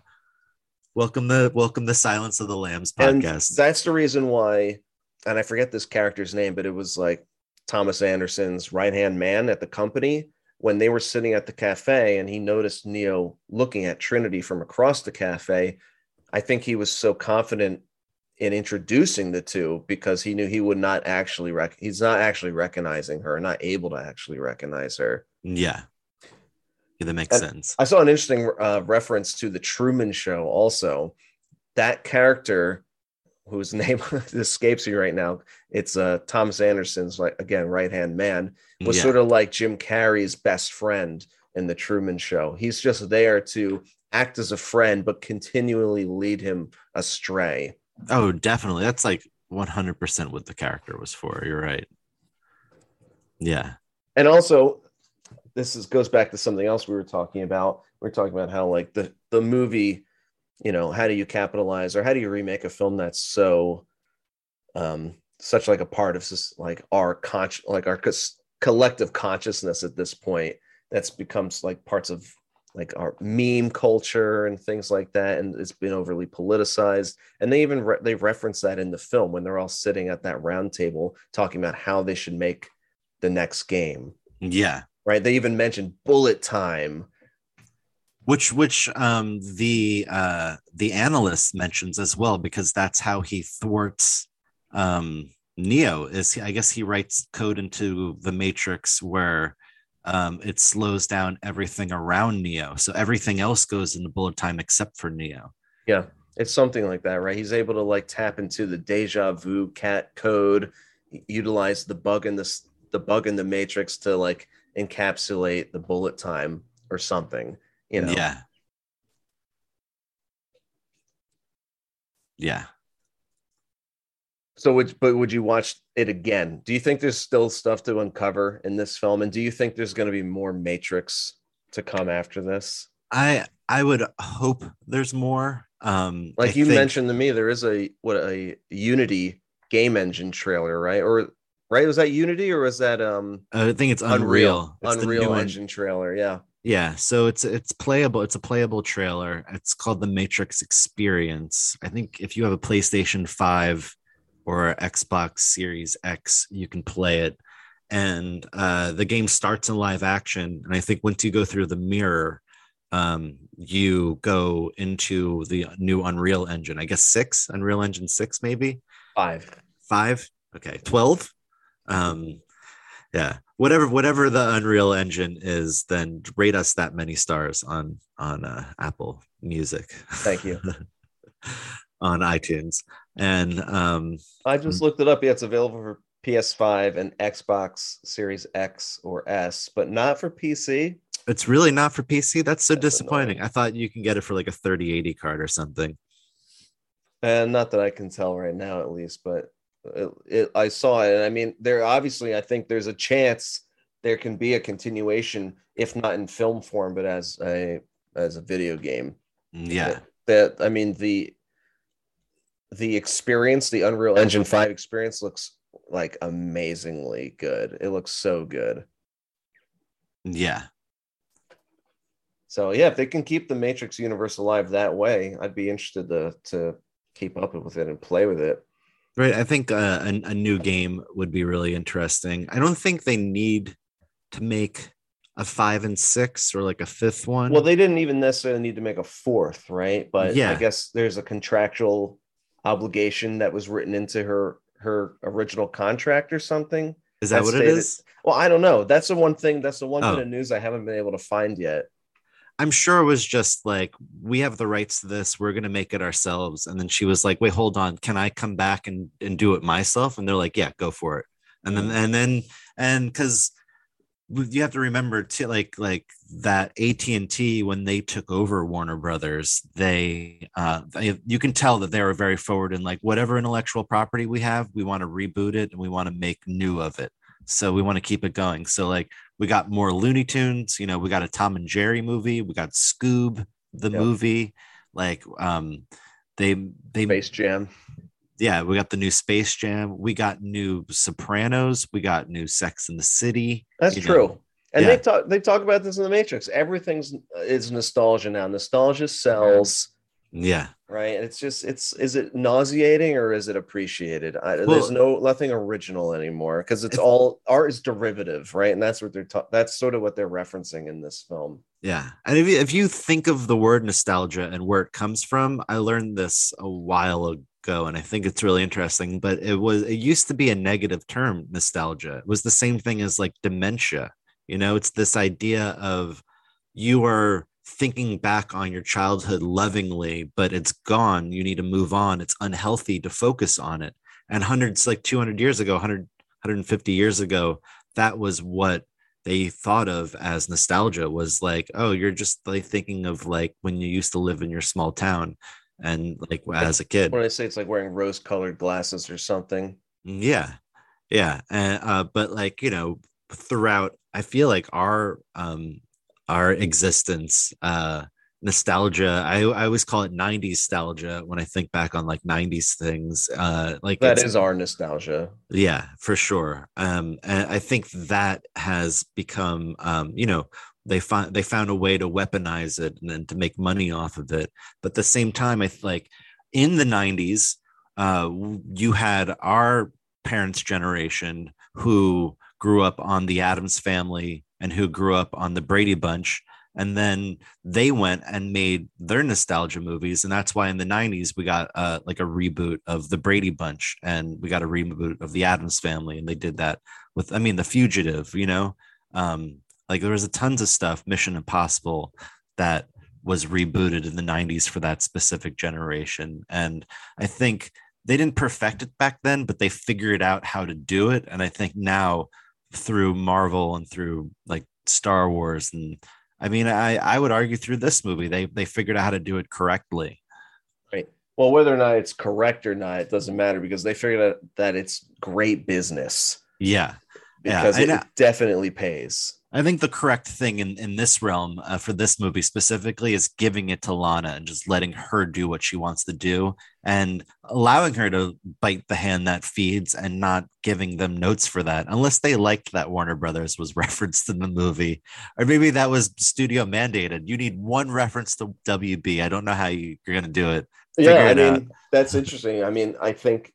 Welcome the welcome the Silence of the Lambs And podcast. that's the reason why, and I forget this character's name, but it was like Thomas Anderson's right hand man at the company when they were sitting at the cafe and he noticed Neo looking at Trinity from across the cafe. I think he was so confident in introducing the two because he knew he would not actually rec- he's not actually recognizing her, not able to actually recognize her. yeah. yeah, that makes And- sense. I saw an interesting uh, reference to the Truman Show. Also, that character, whose name escapes me right now, it's uh, Thomas Anderson's like again right hand man, was yeah. sort of like Jim Carrey's best friend in the Truman Show. He's just there to act as a friend, but continually lead him astray. Oh, definitely. That's like 100% what the character was for. You're right. Yeah. and also this is goes back to something else we were talking about we are talking about how like the the movie you know how do you capitalize or how do you remake a film that's so um such like a part of this like our con like our cos- collective consciousness at this point that's becomes like parts of like our meme culture and things like that and it's been overly politicized. And they even re- they reference that in the film when they're all sitting at that round table talking about how they should make the next game. Yeah. right? They even mentioned bullet time. Which which um the uh the analyst mentions as well because that's how he thwarts um Neo is he, I guess he writes code into the matrix where um it slows down everything around Neo. So everything else goes into bullet time except for Neo. yeah it's something like that right he's able to like tap into the deja vu cat code utilize the bug in this the bug in the matrix to like encapsulate the bullet time or something. You know, Yeah. Yeah. So would but would you watch it again? Do you think there's still stuff to uncover in this film? And do you think there's going to be more Matrix to come after this? I I would hope there's more. Um Like I you think- mentioned to me, there is a what a Unity game engine trailer, right? Or right? Was that Unity or was that um I think it's Unreal Unreal. It's Unreal Engine trailer? Yeah. Yeah, so it's it's playable. It's a playable trailer. It's called the Matrix Experience. I think if you have a PlayStation 5 or Xbox Series X, you can play it. And uh, the game starts in live action. And I think once you go through the mirror, um, you go into the new Unreal Engine. I guess six, Unreal Engine six, maybe Five. five. Okay, twelve. Um, yeah, whatever whatever the Unreal Engine is, then rate us that many stars on on uh, Apple Music. Thank you. on iTunes, and um, I just hmm. looked it up. Yeah, it's available for PS5 and Xbox Series X or S, but not for PC. it's really not for PC. That's so That's disappointing. annoying. I thought you can get it for like a 3080 card or something. And not that I can tell right now, at least, but it, it, I saw it. And I mean, there obviously, I think there's a chance there can be a continuation, if not in film form, but as a as a video game. Mm, yeah, That I mean, the the experience, the Unreal Engine Five experience, looks like amazingly good. It looks so good. yeah, So yeah, if they can keep the Matrix universe alive that way, I'd be interested to to keep up with it and play with it. right. I think uh, a, a new game would be really interesting. I don't think they need to make a five and six or like a fifth one. Well, they didn't even necessarily need to make a fourth, right? But Yeah. I guess there's a contractual obligation that was written into her her original contract or something. is that that's what it stated- is? Well, I don't know. That's the one thing. That's the one Oh. bit of news I haven't been able to find yet. I'm sure it was just like, we have the rights to this. We're going to make it ourselves. And then she was like, wait, hold on. Can I come back and, and do it myself? And they're like, yeah, go for it. And then, mm. and then, and cause you have to remember too, like, like that AT&T, when they took over Warner Brothers, they, uh, they, you can tell that they were very forward in like, whatever intellectual property we have, we want to reboot it and we want to make new of it. So we want to keep it going. So like, we got more Looney Tunes, you know, we got a Tom and Jerry movie, we got Scoob the Yep. movie, like um they they Space Jam. Yeah, we got the new Space Jam, we got new Sopranos, we got new Sex in the City. That's true. know. and yeah. they talk they talk about this in the Matrix. Everything's uh, is nostalgia now. Nostalgia sells, Yeah. right? And it's just it's is it nauseating or is it appreciated? I, Well- there's no nothing original anymore because it's If- all art is derivative, right? And that's what they're ta- that's sort of what they're referencing in this film. Yeah. And if you, if you think of the word nostalgia and where it comes from, I learned this a while ago and I think it's really interesting, but it was it used to be a negative term, nostalgia. It was the same thing as like dementia. You know, it's this idea of you are thinking back on your childhood lovingly, but it's gone. You need to move on. It's unhealthy to focus on it. And hundreds like 200 years ago, 100 150 years ago, that was what they thought of as nostalgia was like oh you're just like thinking of like when you used to live in your small town and like as a kid When I say it's like wearing rose colored glasses or something. yeah yeah and uh but like you know throughout i feel like our um our existence uh nostalgia i i always call it 90s nostalgia when i think back on like 90s things uh like that is our nostalgia. yeah for sure um and i think that has become um you know they find they found a way to weaponize it and then to make money off of it. But at the same time i like in the 90s uh you had our parents generation who grew up on the addams family and who grew up on the brady bunch. And then they went and made their nostalgia movies. And that's why in the 90s we got uh, like a reboot of the brady bunch and we got a reboot of the addams family. And they did that with i mean the fugitive you know? Um like there was a tons of stuff mission impossible that was rebooted in the 90s for that specific generation and i think they didn't perfect it back then but they figured out how to do it and i think now through Marvel and through like Star Wars and I mean I I would argue through this movie they they figured out how to do it correctly. Right. Well, whether or not it's correct or not, it doesn't matter because they figured out that it's great business Yeah. Yeah, because I it know. definitely pays. I think the correct thing in, in this realm uh, for this movie specifically is giving it to Lana and just letting her do what she wants to do and allowing her to bite the hand that feeds and not giving them notes for that, unless they liked that Warner Brothers was referenced in the movie. Or maybe that was studio mandated. You need one reference to WB. I don't know how you, you're going to do it. Yeah, I mean out. that's interesting. I mean, I think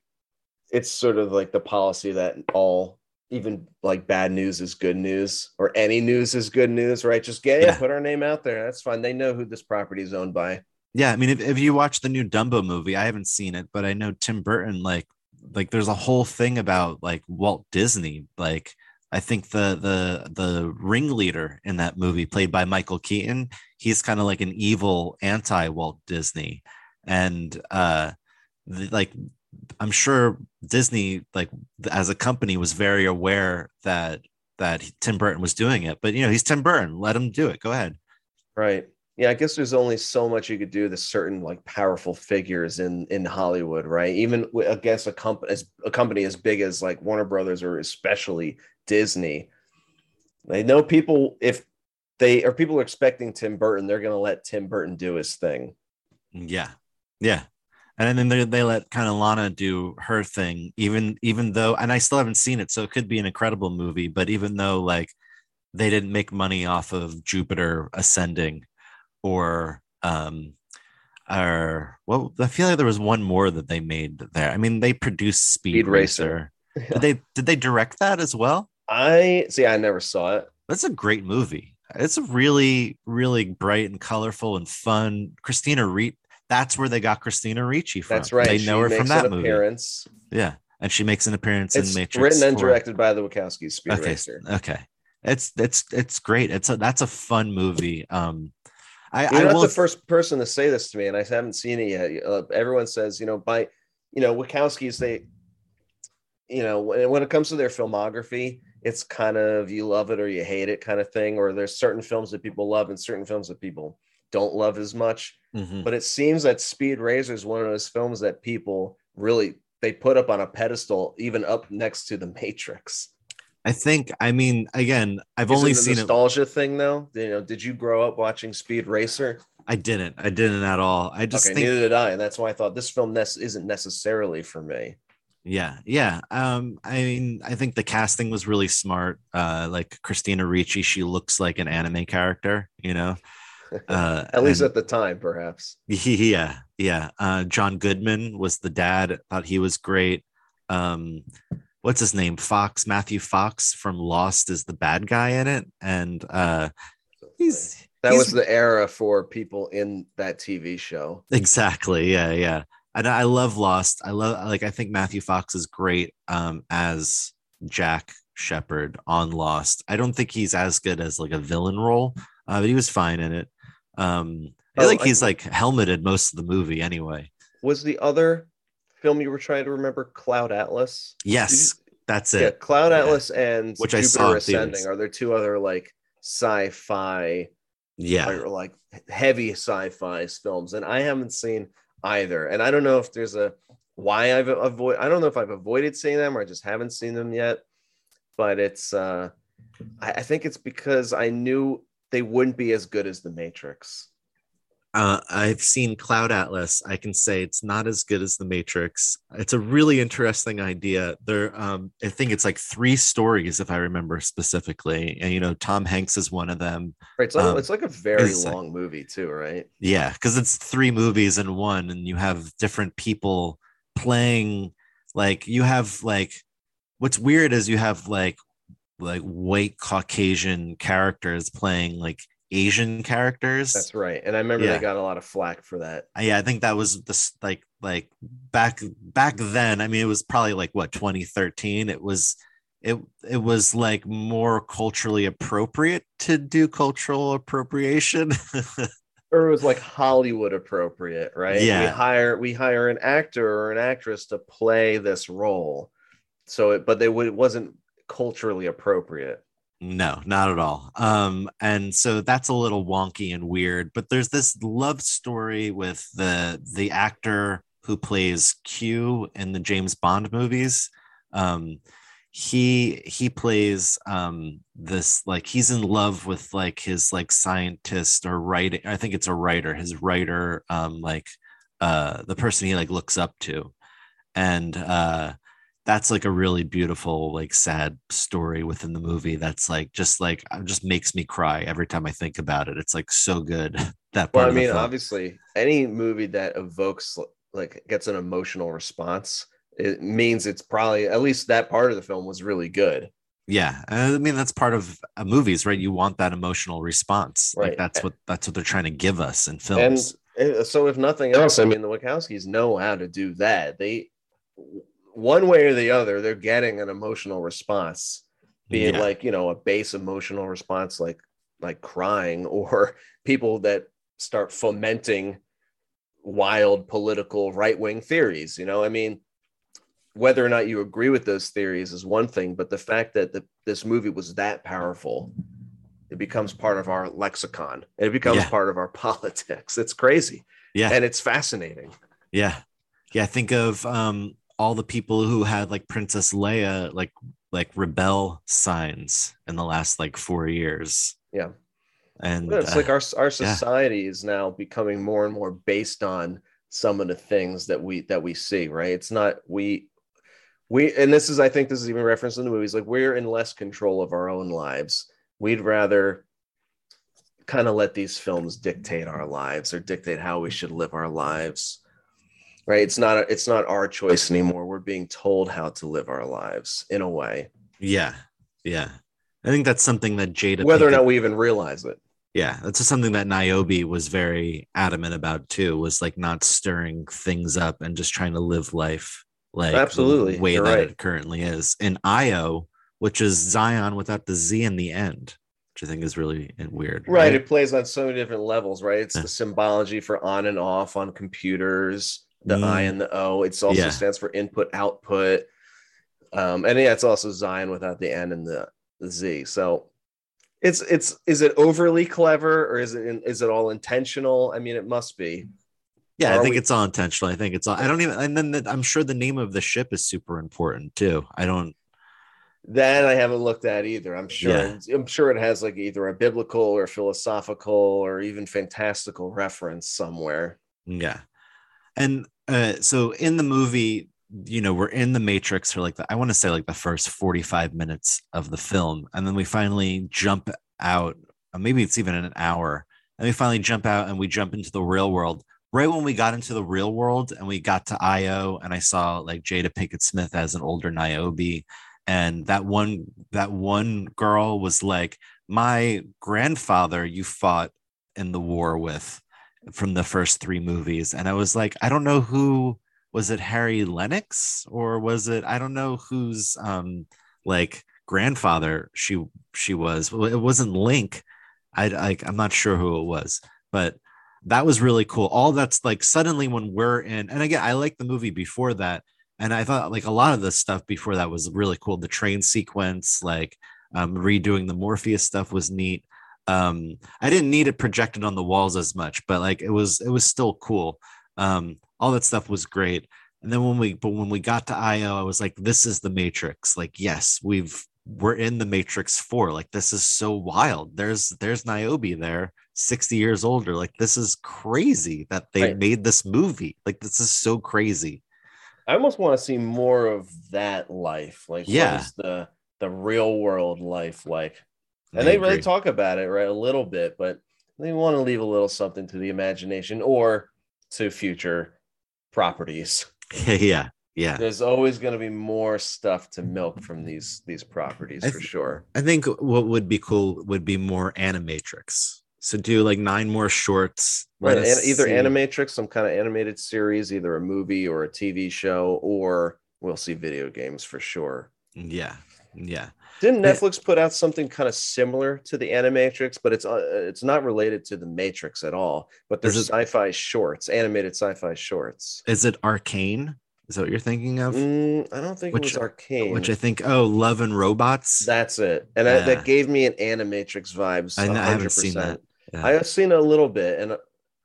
it's sort of like the policy that all even like bad news is good news or any news is good news, right? Just get Yeah. it, put our name out there. That's fine. They know who this property is owned by. Yeah, I mean, if, if you watch the new Dumbo movie, I haven't seen it, but I know Tim Burton like like there's a whole thing about like Walt Disney. Like I think the the the ringleader in that movie, played by Michael Keaton, he's kind of like an evil anti Walt Disney, and uh, the, like I'm sure Disney like as a company was very aware that that Tim Burton was doing it, but you know he's Tim Burton, let him do it. Go ahead. Right. Yeah, I guess there's only so much you could do to certain like powerful figures in in Hollywood, right? Even against a company as a company as big as like Warner Brothers or especially Disney. They know people if they or people are expecting Tim Burton, they're going to let Tim Burton do his thing. Yeah, yeah, and then they they let kind of Lana do her thing, even even though, and I still haven't seen it, so it could be an incredible movie. But even though like they didn't make money off of Jupiter ascending, or um, or well, I feel like there was one more that they made there. I mean, they produced Speed, Speed Racer. Racer. Did they did they direct that as well? I see. I never saw it. That's a great movie. It's a really, really bright and colorful and fun. Christina Ricci. That's where they got Christina Ricci from. That's right. They She know her from that an movie. appearance. Yeah, and she makes an appearance It's in Matrix. written and 4. directed by the Wachowskis. Speed Okay, Racer. okay. It's it's it's great. It's a that's a fun movie. Um, I You're I not will. the first person to say this to me, and I haven't seen it yet. Uh, everyone says, you know, by you know, Wachowskis, they, you know, when, when it comes to their filmography, it's kind of you love it or you hate it kind of thing. Or there's certain films that people love and certain films that people don't love as much. Mhm. But it seems that Speed Racer is one of those films that people really they put up on a pedestal, even up next to The Matrix. I think. I mean, again, I've Is only it the seen it. nostalgia thing though. You know, did you grow up watching Speed Racer? I didn't. I didn't at all. I just okay, think. neither did I, and that's why I thought this film nec- isn't necessarily for me. Yeah, yeah. Um, I mean, I think the casting was really smart. Uh, like Christina Ricci, she looks like an anime character, you know. Uh, At least and- at the time, perhaps. Yeah, yeah. Uh, John Goodman was the dad. Thought he was great. Um, what's his name? Fox Matthew Fox from Lost is the bad guy in it, and uh, he's That he's- was the era for people in that TV show. exactly yeah, yeah. And I love Lost. I love like I think Matthew Fox is great um, as Jack Shephard on Lost. I don't think he's as good as like a villain role, uh, but he was fine in it. Um, I Oh, think I- he's like helmeted most of the movie anyway. Was the other film you were trying to remember Cloud Atlas? Yes, that's it. Yeah. Cloud Yeah. Atlas and Which I Jupiter saw Ascending. theaters. Are there two other like sci-fi Yeah. or like heavy sci-fi films? And I haven't seen either. And I don't know if there's a why I've avoid. I don't know if I've avoided seeing them or I just haven't seen them yet. But it's uh I, I think it's because I knew they wouldn't be as good as the Matrix. Uh, I've seen Cloud Atlas. I can say it's not as good as The Matrix. It's a really interesting idea. There, um, I think it's like three stories, if I remember specifically. And you know, Tom Hanks is one of them. Right. It's like, Um, it's like a very like- long movie too, right? Yeah, because it's three movies in one, and you have different people playing. Like you have like, what's weird is you have like like white Caucasian characters playing like Asian characters. That's right. And I remember Yeah. they got a lot of flack for that. Uh, yeah i think that was this like like back back then i mean it was probably like what 2013 it was it it was like more culturally appropriate to do cultural appropriation Or it was like Hollywood appropriate, right? Yeah. We hire we hire an actor or an actress to play this role. So it but they would it wasn't culturally appropriate. No, not at all. Um, and so that's a little wonky and weird. But there's this love story with the the actor who plays Q in the James Bond movies. Um, he he plays um this like he's in love with like his like scientist or writing i think it's a writer his writer um like uh the person he like looks up to and uh that's like a really beautiful like sad story within the movie that's like just like uh, just makes me cry every time i think about it it's like so good that part Well, I mean, obviously, any movie that evokes like gets an emotional response, it means it's probably at least that part of the film was really good. yeah i mean that's part of uh, movies right you want that emotional response like that's what that's what they're trying to give us in films and so, if nothing else, I mean, the Wachowskis know how to do that. They, one way or the other, they're getting an emotional response, be it Yeah. like you know a base emotional response, like like crying, or people that start fomenting wild political right wing theories. You know, I mean, whether or not you agree with those theories is one thing, but the fact that the, this movie was that powerful, it becomes part of our lexicon. It becomes Yeah. part of our politics. It's crazy yeah and it's fascinating. Yeah. Yeah. Think of um all the people who had like Princess Leia like like rebel signs in the last like four years. Yeah. And it's uh, like our our yeah. society is now becoming more and more based on some of the things that we that we see. Right? It's not we we and this is I think this is even referenced in the movies. Like we're in less control of our own lives. We'd rather kind of let these films dictate our lives or dictate how we should live our lives. Right? It's not it's not our choice anymore. We're being told how to live our lives in a way, yeah. Yeah. I think that's something that Jada whether or not we even realize it. yeah, that's just something that Niobe was very adamant about too, was like not stirring things up and just trying to live life like Absolutely, the way you're that right. it currently is. In Io, which is Zion without the Z in the end, which I think is really weird. right it plays on so many different levels right it's Yeah. the symbology for on and off on computers the Mm. i and the o It also Yeah. stands for input output um and yeah it's also zion without the n and the, the z so it's it's is it overly clever or is it is it all intentional i mean it must be Yeah, I think we- it's all intentional. I think it's all. I don't even. And then the, I'm sure the name of the ship is super important too. I don't. that i haven't looked at either i'm sure Yeah. i'm sure it has like either a biblical or philosophical or even fantastical reference somewhere Yeah, and uh, so in the movie, you know, we're in the Matrix for like the. I want to say like the first 45 minutes of the film, and then we finally jump out. uh, Maybe it's even an hour, and we finally jump out and we jump into the real world. Right when we got into the real world and we got to Io, and I saw like Jada Pinkett Smith as an older Niobe, and that one that one girl was like my grandfather you fought in the war with from the first three movies and i was like i don't know who was it harry lennix or was it i don't know whose um like grandfather she she was. It wasn't link. I like i'm not sure who it was but that was really cool. All that's like suddenly when we're in and again i like the movie before that and i thought like a lot of the stuff before that was really cool. The train sequence like um redoing the morpheus stuff was neat um i didn't need it projected on the walls as much but like it was it was still cool um all that stuff was great and then when we but when we got to io i was like this is the matrix like yes we've we're in the matrix 4 like this is so wild there's there's niobe there 60 years older like this is crazy that they Right. made this movie like this is so crazy I almost want to see more of that life. Like, Yeah. the the real world life like? And I they really talk about it, right? A little bit, but they want to leave a little something to the imagination or to future properties. yeah yeah There's always going to be more stuff to milk from these these properties I for sure. I think what would be cool would be more animatrix. So do like nine more shorts. Right, an- either see- Animatrix, some kind of animated series, either a movie or a TV show, or we'll see video games for sure. Yeah, yeah, Didn't Netflix put out something kind of similar to the Animatrix, but it's uh, it's not related to the Matrix at all. But there's sci-fi shorts, animated sci-fi shorts. Is it Arcane? Is that what you're thinking of? Mm, I don't think Which- it was Arcane. Which I think, oh, Love and Robots. That's it, and I, that gave me an Animatrix vibes. I, know- I haven't seen that. Yeah. I have seen a little bit, and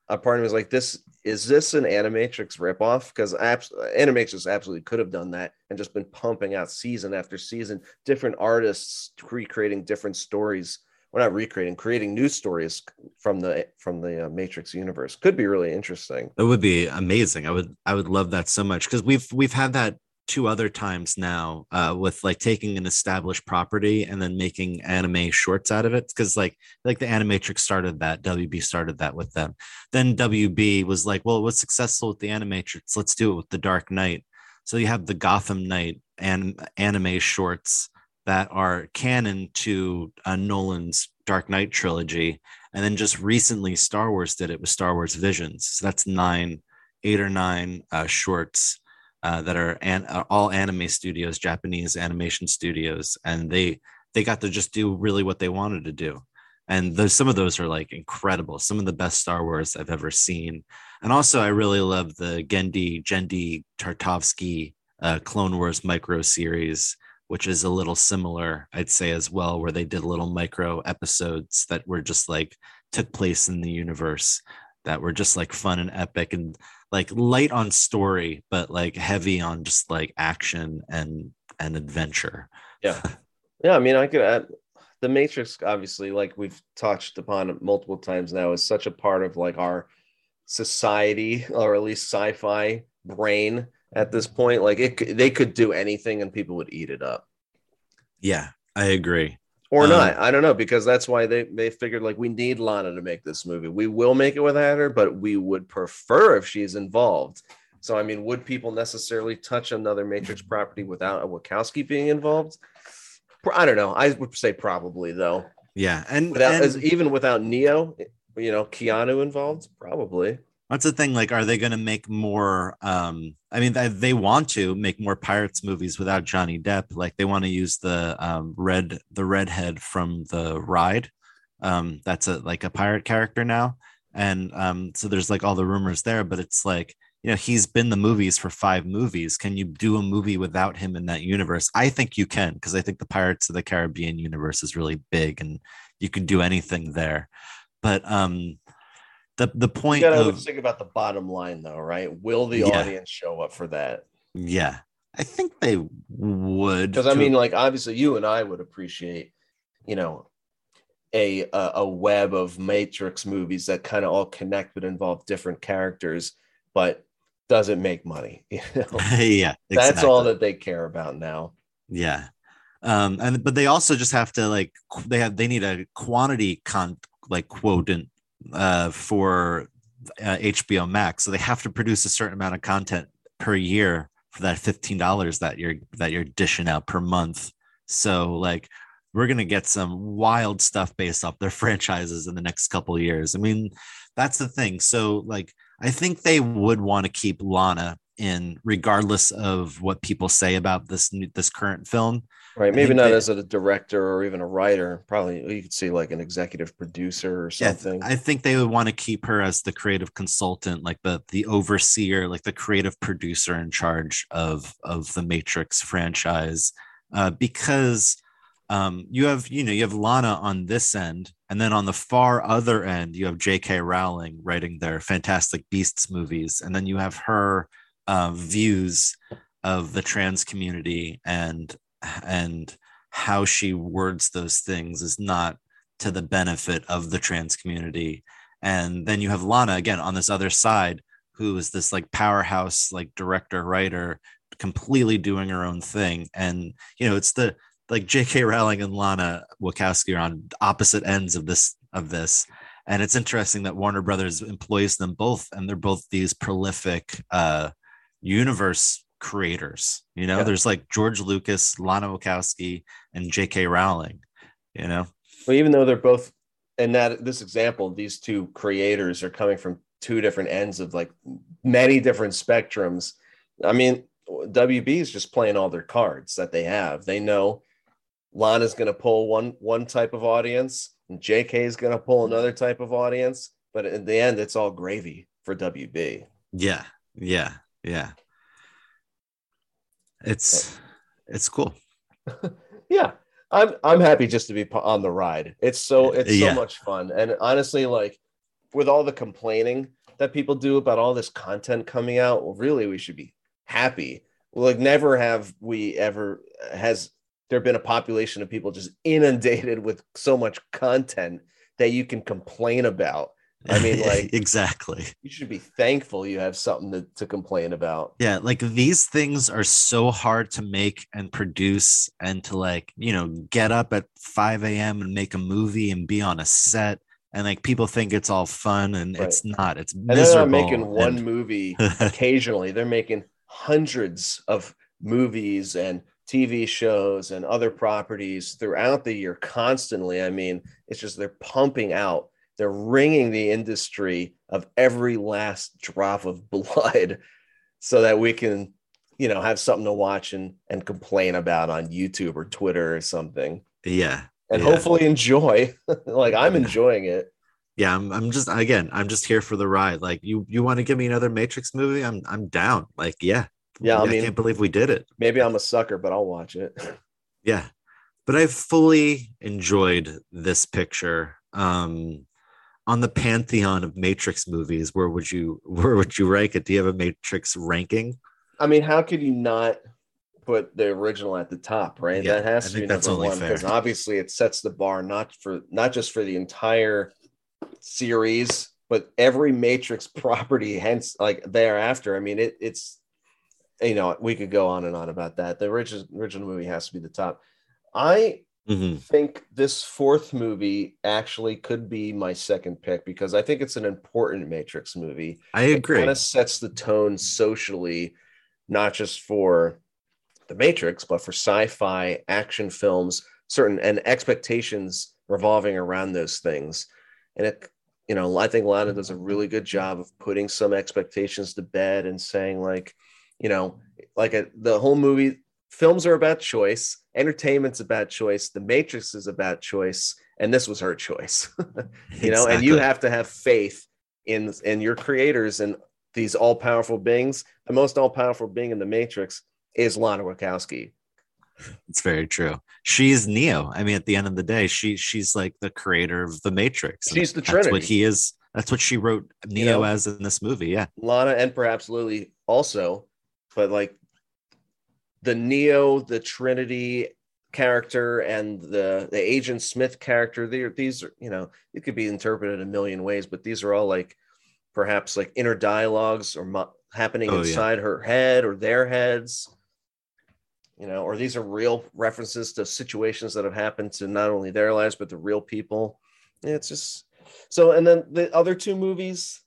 a part of me was like, "This is this an Animatrix ripoff?" Because abs- Animatrix absolutely could have done that and just been pumping out season after season, different artists recreating different stories. We're not recreating, creating new stories from the from the uh, Matrix universe. Could be really interesting. That would be amazing. I would I would love that so much because we've we've had that two other times now uh, with like taking an established property and then making anime shorts out of it because like like the animatrix started that wb started that with them. Then wb was like well it was successful with the animatrix let's do it with the dark knight. So you have the gotham knight and anime shorts that are canon to uh, nolan's dark knight trilogy and then just recently star wars did it with star wars visions. So that's nine eight or nine uh, shorts uh, that are, an, are all anime studios japanese animation studios and they they got to just do really what they wanted to do. And those some of those are like incredible some of the best star wars i've ever seen. And also i really love the Genndy Genndy Tartakovsky uh, clone wars micro series which is a little similar i'd say as well where they did little micro episodes that were just like took place in the universe that were just like fun and epic and like light on story but like heavy on just like action and and adventure Yeah, yeah. I mean, I could add the Matrix. Obviously, like we've touched upon multiple times now, is such a part of like our society, or at least sci-fi brain at this point. Like it, could- they could do anything and people would eat it up, yeah i agree or Um, not. I don't know because that's why they they figured like we need Lana to make this movie. We will make it without her, but we would prefer if she's involved. So I mean, would people necessarily touch another Matrix property without a Wachowski being involved? I don't know. I would say probably though. yeah and, Without and as even without Neo, you know, Keanu involved, probably. That's the thing like are they going to make more um i mean they, they want to make more pirates movies without johnny depp like they want to use the um red the redhead from the ride. Um that's a like a pirate character now and um so there's like all the rumors there but it's like you know he's been the movies for five movies. Can you do a movie without him in that universe? I think you can because i think the pirates of the caribbean universe is really big and you can do anything there. But um the the You point gotta of think about the bottom line though, right? Will the Yeah. audience show up for that? yeah i think they would Because I mean, like obviously you and I would appreciate, you know, a a, a web of Matrix movies that kind of all connect but involve different characters, but doesn't make money. You know? yeah That's all that they care about now. yeah um and but they also just have to like they have they need a quantity con like quotient uh for uh, hbo max. So they have to produce a certain amount of content per year for that $15 that you're that you're dishing out per month. So like we're gonna get some wild stuff based off their franchises in the next couple years. I mean that's the thing. So like i think they would want to keep lana in regardless of what people say about this new- this current film Right. Maybe not they- as a director or even a writer. Probably you could see like an executive producer or Yeah, something. I think they would want to keep her as the creative consultant, like the the overseer, like the creative producer in charge of of the Matrix franchise, uh, because um, you have you know you have Lana on this end, and then on the far other end you have J.K. Rowling writing their Fantastic Beasts movies, and then you have her uh, views of the trans community and and how she words those things is not to the benefit of the trans community. And then you have Lana again on this other side, who is this like powerhouse, like director, writer, completely doing her own thing. And you know, it's the like J.K. Rowling and Lana Wachowski are on opposite ends of this of this. And it's interesting that Warner Brothers employs them both, and they're both these prolific uh, universe creators. You know, Yeah. there's like George Lucas, Lana Wachowski, and J.K. Rowling. You know, Well, even though they're both, in that this example, these two creators are coming from two different ends of like many different spectrums. I mean, WB is just playing all their cards that they have. They know Lana's going to pull one one type of audience, and JK is going to pull another type of audience. But in the end, it's all gravy for WB. Yeah, yeah, yeah. It's it's cool. yeah i'm i'm happy just to be on the ride it's so it's so Yeah. much fun and honestly like with all the complaining that people do about all this content coming out well really we should be happy like never have we ever has there been a population of people just inundated with so much content that you can complain about I mean, like- exactly. you should be thankful you have something to, to complain about Yeah, like these things are so hard to make and produce and to like, you know, get up at 5 a.m. and make a movie and be on a set. And like people think it's all fun and it's not. It's and they're not making one and- movie occasionally they're making hundreds of movies and tv shows and other properties throughout the year constantly i mean it's just they're pumping out they're wringing the industry of every last drop of blood so that we can you know have something to watch and and complain about on youtube or twitter or something yeah. and Yeah. hopefully enjoy like i'm enjoying it Yeah, I'm I'm just again, I'm just here for the ride. Like you you want to give me another Matrix movie? I'm I'm down. Like, yeah. Yeah, I mean- can't believe we did it. maybe i'm a sucker but i'll watch it Yeah. But I fully enjoyed this picture. Um on the pantheon of Matrix movies, where would you where would you rank it? Do you have a Matrix ranking? I mean, how could you not put the original at the top, right? Yeah, that has to be number only one because obviously it sets the bar not for not just for the entire series, but every Matrix property, hence like thereafter. I mean, it, it's you know we could go on and on about that. The original original movie has to be the top. I Mhm. think this fourth movie actually could be my second pick because I think it's an important Matrix movie I agree. It kind of sets the tone socially, not just for the Matrix, but for sci-fi action films, certain and expectations revolving around those things. And it, you know, I think Lana does a really good job of putting some expectations to bed and saying, like, you know, like a, the whole movie, films are about choice, entertainment's about choice, the Matrix is about choice, and this was her choice. you know, and you have to have faith in in your creators and these all-powerful beings. The most all-powerful being in the Matrix is Lana Wachowski. It's very true. She's Neo. I mean, at the end of the day, she she's like the creator of the Matrix. She's the That's what Trinity. he is. That's what she wrote You Neo know? as in this movie. Yeah. Lana and perhaps Lily also, but like the Neo, the Trinity character and the the Agent Smith character, they these are, you know, it could be interpreted a million ways, but these are all like perhaps like inner dialogues or mo- happening Oh, yeah. inside her head or their heads. You know, or these are real references to situations that have happened to not only their lives but the real people. Yeah, it's just so. And then the other two movies,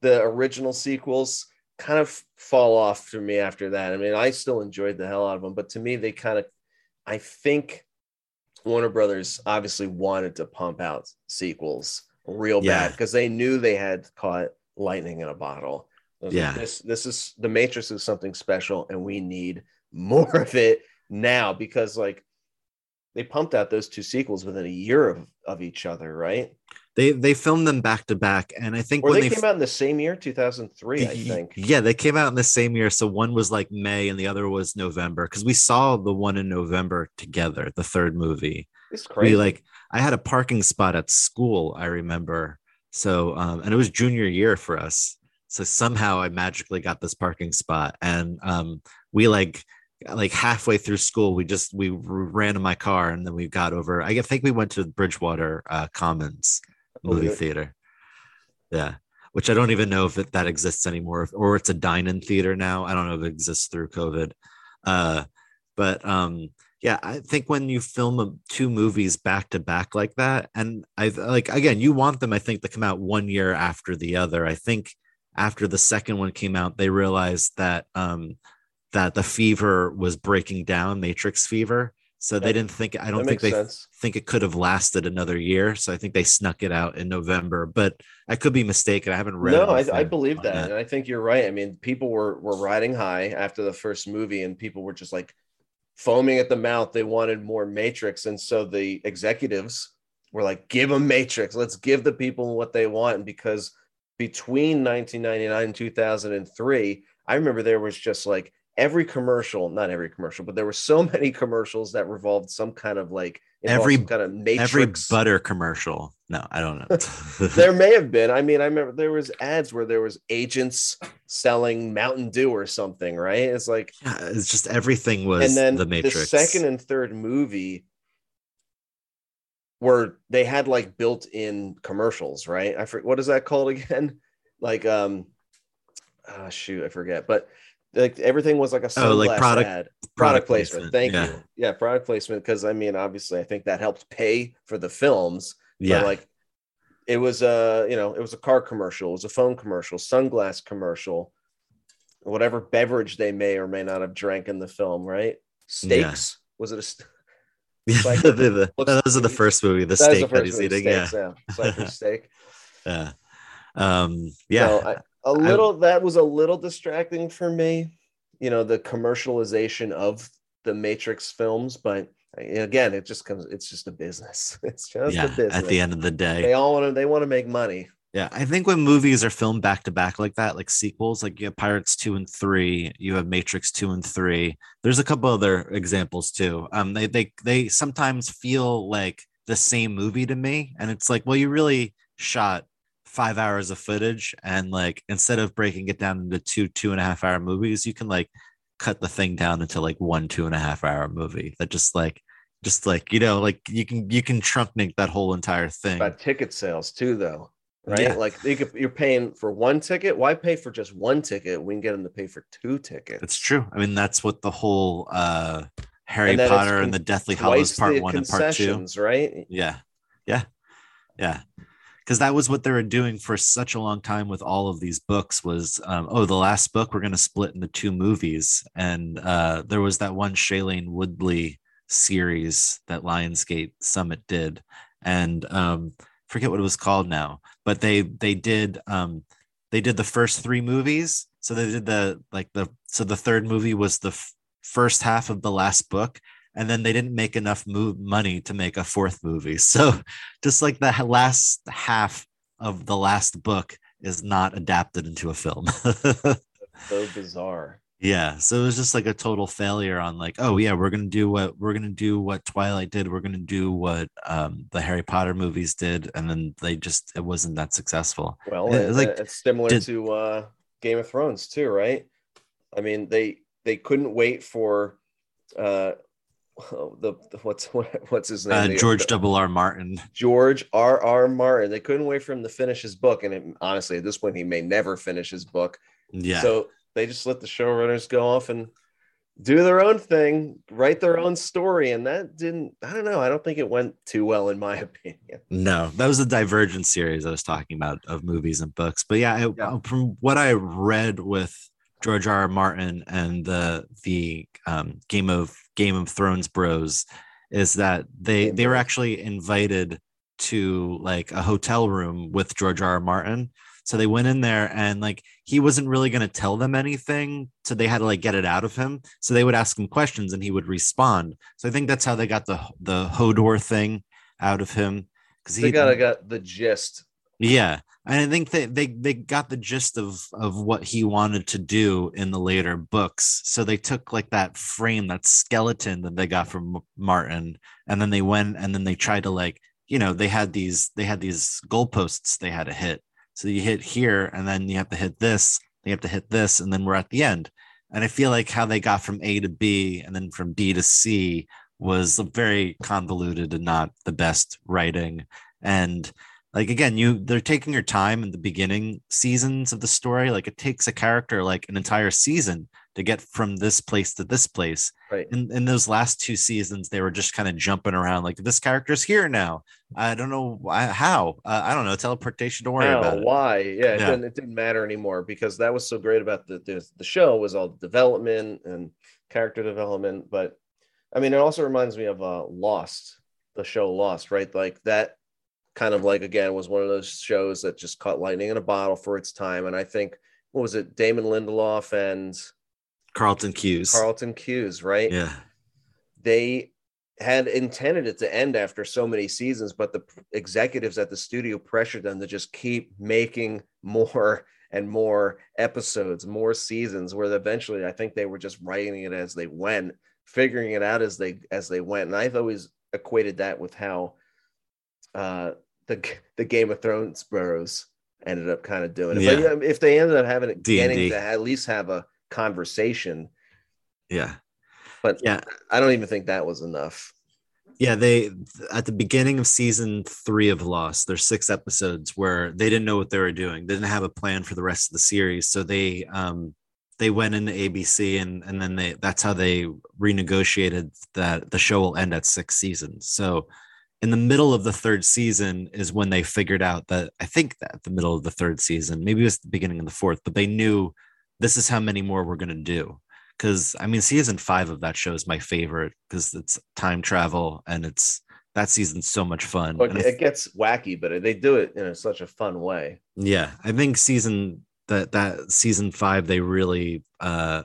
the original sequels kind of fall off for me after that. I mean, I still enjoyed the hell out of them, but to me, they kind of, I think Warner Brothers obviously wanted to pump out sequels real Yeah. bad because they knew they had caught lightning in a bottle. Was like, Yeah. this this is the Matrix is something special, and we need more of it now because like they pumped out those two sequels within a year of, of each other, right? They they filmed them back to back, and I think Or when they, they came out in the same year, 2003, I Y- think. Yeah, they came out in the same year. So one was like May and the other was November because we saw the one in November together, the third movie. It's crazy. We like, I had a parking spot at school, I remember. So, um, and it was junior year for us. So somehow I magically got this parking spot. And um, we like, like halfway through school, we just, we ran in my car and then we got over, I think we went to Bridgewater uh, Commons movie theater. Yeah. Which I don't even know if it, that exists anymore, or it's a dine-in theater now. I don't know if it exists through COVID. Uh, but um, yeah, I think when you film two movies back to back like that, and I like again, you want them, I think, to come out one year after the other. I think after the second one came out, they realized that um, that the fever was breaking down, Matrix fever. So they didn't think. I don't think they sense. think it could have lasted another year. So I think they snuck it out in November, but I could be mistaken. I haven't read. No, I, I believe on that. And I think you're right. I mean, people were were riding high after the first movie, and people were just like foaming at the mouth. They wanted more Matrix, and so the executives were like, "Give them Matrix. Let's give the people what they want." And because between 1999 and 2003, I remember there was just like every commercial, not every commercial, but there were so many commercials that revolved some kind of like Every- kind of matrix. Every butter commercial. No, I don't know. there may have been. I mean, I remember there was ads where there was agents selling Mountain Dew or something, right? It's like Yeah, it's just everything was and then the Matrix. the second and third movie were they had like built-in commercials, right? I forget what is that called again? Like um ah shoot, I forget. But like everything was like a Oh, like product- ad. product Product placement. placement, Thank yeah. you. Yeah, product placement. Because I mean, obviously, I think that helped pay for the films. yeah, like it was a you know it was a car commercial, it was a phone commercial, sunglass commercial, whatever beverage they may or may not have drank in the film, right? Steaks was it a st- yeah. like- the- the- looks- those are the first movie, the that steak that he's eating. Yeah, steaks, yeah, Cypher's steak. yeah, um, yeah. So a little that was a little distracting for me, you know, the commercialization of the Matrix films, but again, it just comes. It's just a business. It's just yeah, a business. at the end of the day, they all want to. They want to make money. Yeah, I think when movies are filmed back to back like that, like sequels, like you have Pirates two and three, you have Matrix two and three. There's a couple other examples too. Um, they they they sometimes feel like the same movie to me, and it's like, well, you really shot five hours of footage, and like instead of breaking it down into two two and a half hour movies, you can like cut the thing down into like one two and a half hour movie that just like just like you know like you can you can truncate that whole entire thing. About ticket sales too, though, right? Yeah. Like you could, you're paying for one ticket. Why pay for just one ticket? We can get them to pay for two tickets. It's true. I mean, that's what the whole uh Harry And Potter and the Deathly Hallows part one and part two. right? Yeah. Yeah. Yeah. Because that was what they were doing for such a long time with all of these books was um, oh the last book we're going to split into two movies. And uh, there was that one Shailene Woodley series that Lionsgate Summit did. And um, forget what it was called now but they they did um, they did the first three movies. So they did the like the so the third movie was the f- first half of the last book and then they didn't make enough move money to make a fourth movie so just like the last half of the last book is not adapted into a film So bizarre. yeah so it was just like a total failure on like oh yeah we're gonna do what we're gonna do what twilight did we're gonna do what um the harry potter movies did and then they just it wasn't that successful Well, it- like, it's similar did- to uh, Game of Thrones too, right? I mean, they they couldn't wait for uh, the what's what's his name? uh, The- george double r martin George R. R. Martin. They couldn't wait for him to finish his book, and it, honestly, at this point, he may never finish his book. yeah So they just let the showrunners go off and do their own thing, write their own story, and that didn't. I don't know. I don't think it went too well, in my opinion. No, that was the Divergent series I was talking about of movies and books. But yeah, I, Yeah. from what I read with George R. R. Martin and the the um, Game of Game of Thrones bros, is that they they were actually invited to like a hotel room with George R. R. Martin. So they went in there and like he wasn't really going to tell them anything. So they had to like get it out of him. So they would ask him questions and he would respond. So I think that's how they got the the Hodor thing out of him because They got got the gist. Yeah, and I think they they they got the gist of of what he wanted to do in the later books. So they took like that frame, that skeleton that they got from Martin, and then they went and then they tried to like you know they had these they had these goalposts they had to hit. So you hit here, and then you have to hit this. You have to hit this, and then we're at the end. And I feel like how they got from A to B and then from B to C was very convoluted and not the best writing. And like again you they're taking your time in the beginning seasons of the story like it takes a character like an entire season to get from this place to this place Right. in, in those last two seasons they were just kind of jumping around like this character's here now i don't know why, how uh, i don't know teleportation don't worry How, about it why? Yeah, it, Yeah. Didn't, it didn't matter anymore because that was so great about the, the the show was all development and character development. But I mean, it also reminds me of uh, Lost, the show Lost, right? Like that kind of like again was one of those shows that just caught lightning in a bottle for its time. And I think what was it, Damon Lindelof and carlton hughes Carlton Cuse, right? yeah they had intended it to end after so many seasons, but the executives at the studio pressured them to just keep making more and more episodes, more seasons, where eventually I think they were just writing it as they went, figuring it out as they as they went. And I've always equated that with how uh the the Game of Thrones bros ended up kind of doing it. Yeah. But if they ended up having it D&D. getting to at least have a conversation, Yeah. but Yeah. I don't even think that was enough. Yeah, they at the beginning of season three of Lost, there's six episodes where they didn't know what they were doing. They didn't have a plan for the rest of the series. So they um they went into ABC and and then they that's how they renegotiated that the show will end at six seasons. So in the middle of the third season is when they figured out that I think that the middle of the third season, maybe it was the beginning of the fourth, but they knew this is how many more we're gonna do because I mean, season five of that show is my favorite because it's time travel and it's that season's so much fun. It gets wacky, but they do it in a, such a fun way. yeah, I think season that that season five they really uh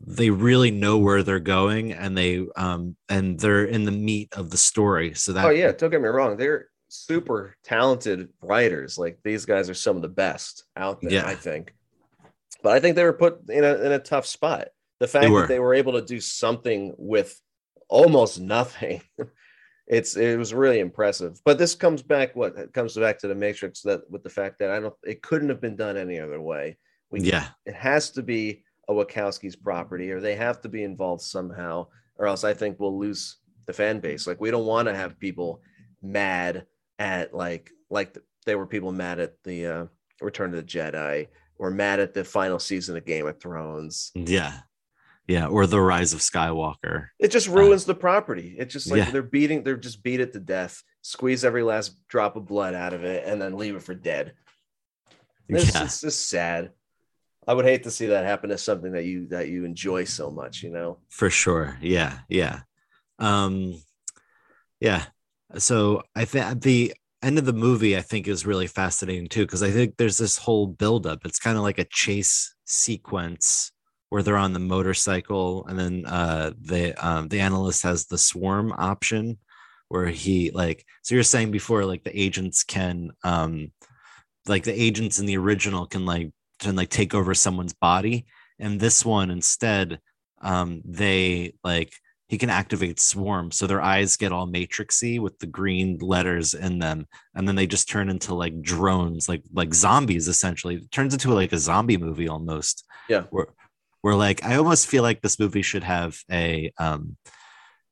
they really know where they're going and they um and they're in the meat of the story. So that oh yeah, don't get me wrong, they're super talented writers. Like these guys are some of the best out there, Yeah. I think. But I think they were put in a in a tough spot. The fact were. that they were able to do something with almost nothing. It's it was really impressive, but this comes back. What it comes back to the Matrix that with the fact that I don't, it couldn't have been done any other way. We yeah, it has to be a Wachowski's property or they have to be involved somehow or else I think we'll lose the fan base. Like we don't want to have people mad at like like they were people mad at the uh, Return of the Jedi or mad at the final season of Game of Thrones. yeah, yeah, or the rise of Skywalker. It just ruins the property. It's just like Yeah. they're beating, they're just beat it to death, squeeze every last drop of blood out of it, and then leave it for dead. It's, Yeah. it's just sad. I would hate to see that happen to something that you that you enjoy so much, you know. for sure yeah yeah um yeah so i think the end of the movie i think is really fascinating too because i think there's this whole buildup it's kind of like a chase sequence where they're on the motorcycle and then uh the um the analyst has the swarm option where he like so you're saying before like the agents can um like the agents in the original can like can like take over someone's body and this one instead um they like he can activate swarm so their eyes get all matrixy with the green letters in them and then they just turn into like drones like like zombies essentially it turns into like a zombie movie almost Yeah. where where like i almost feel like this movie should have a um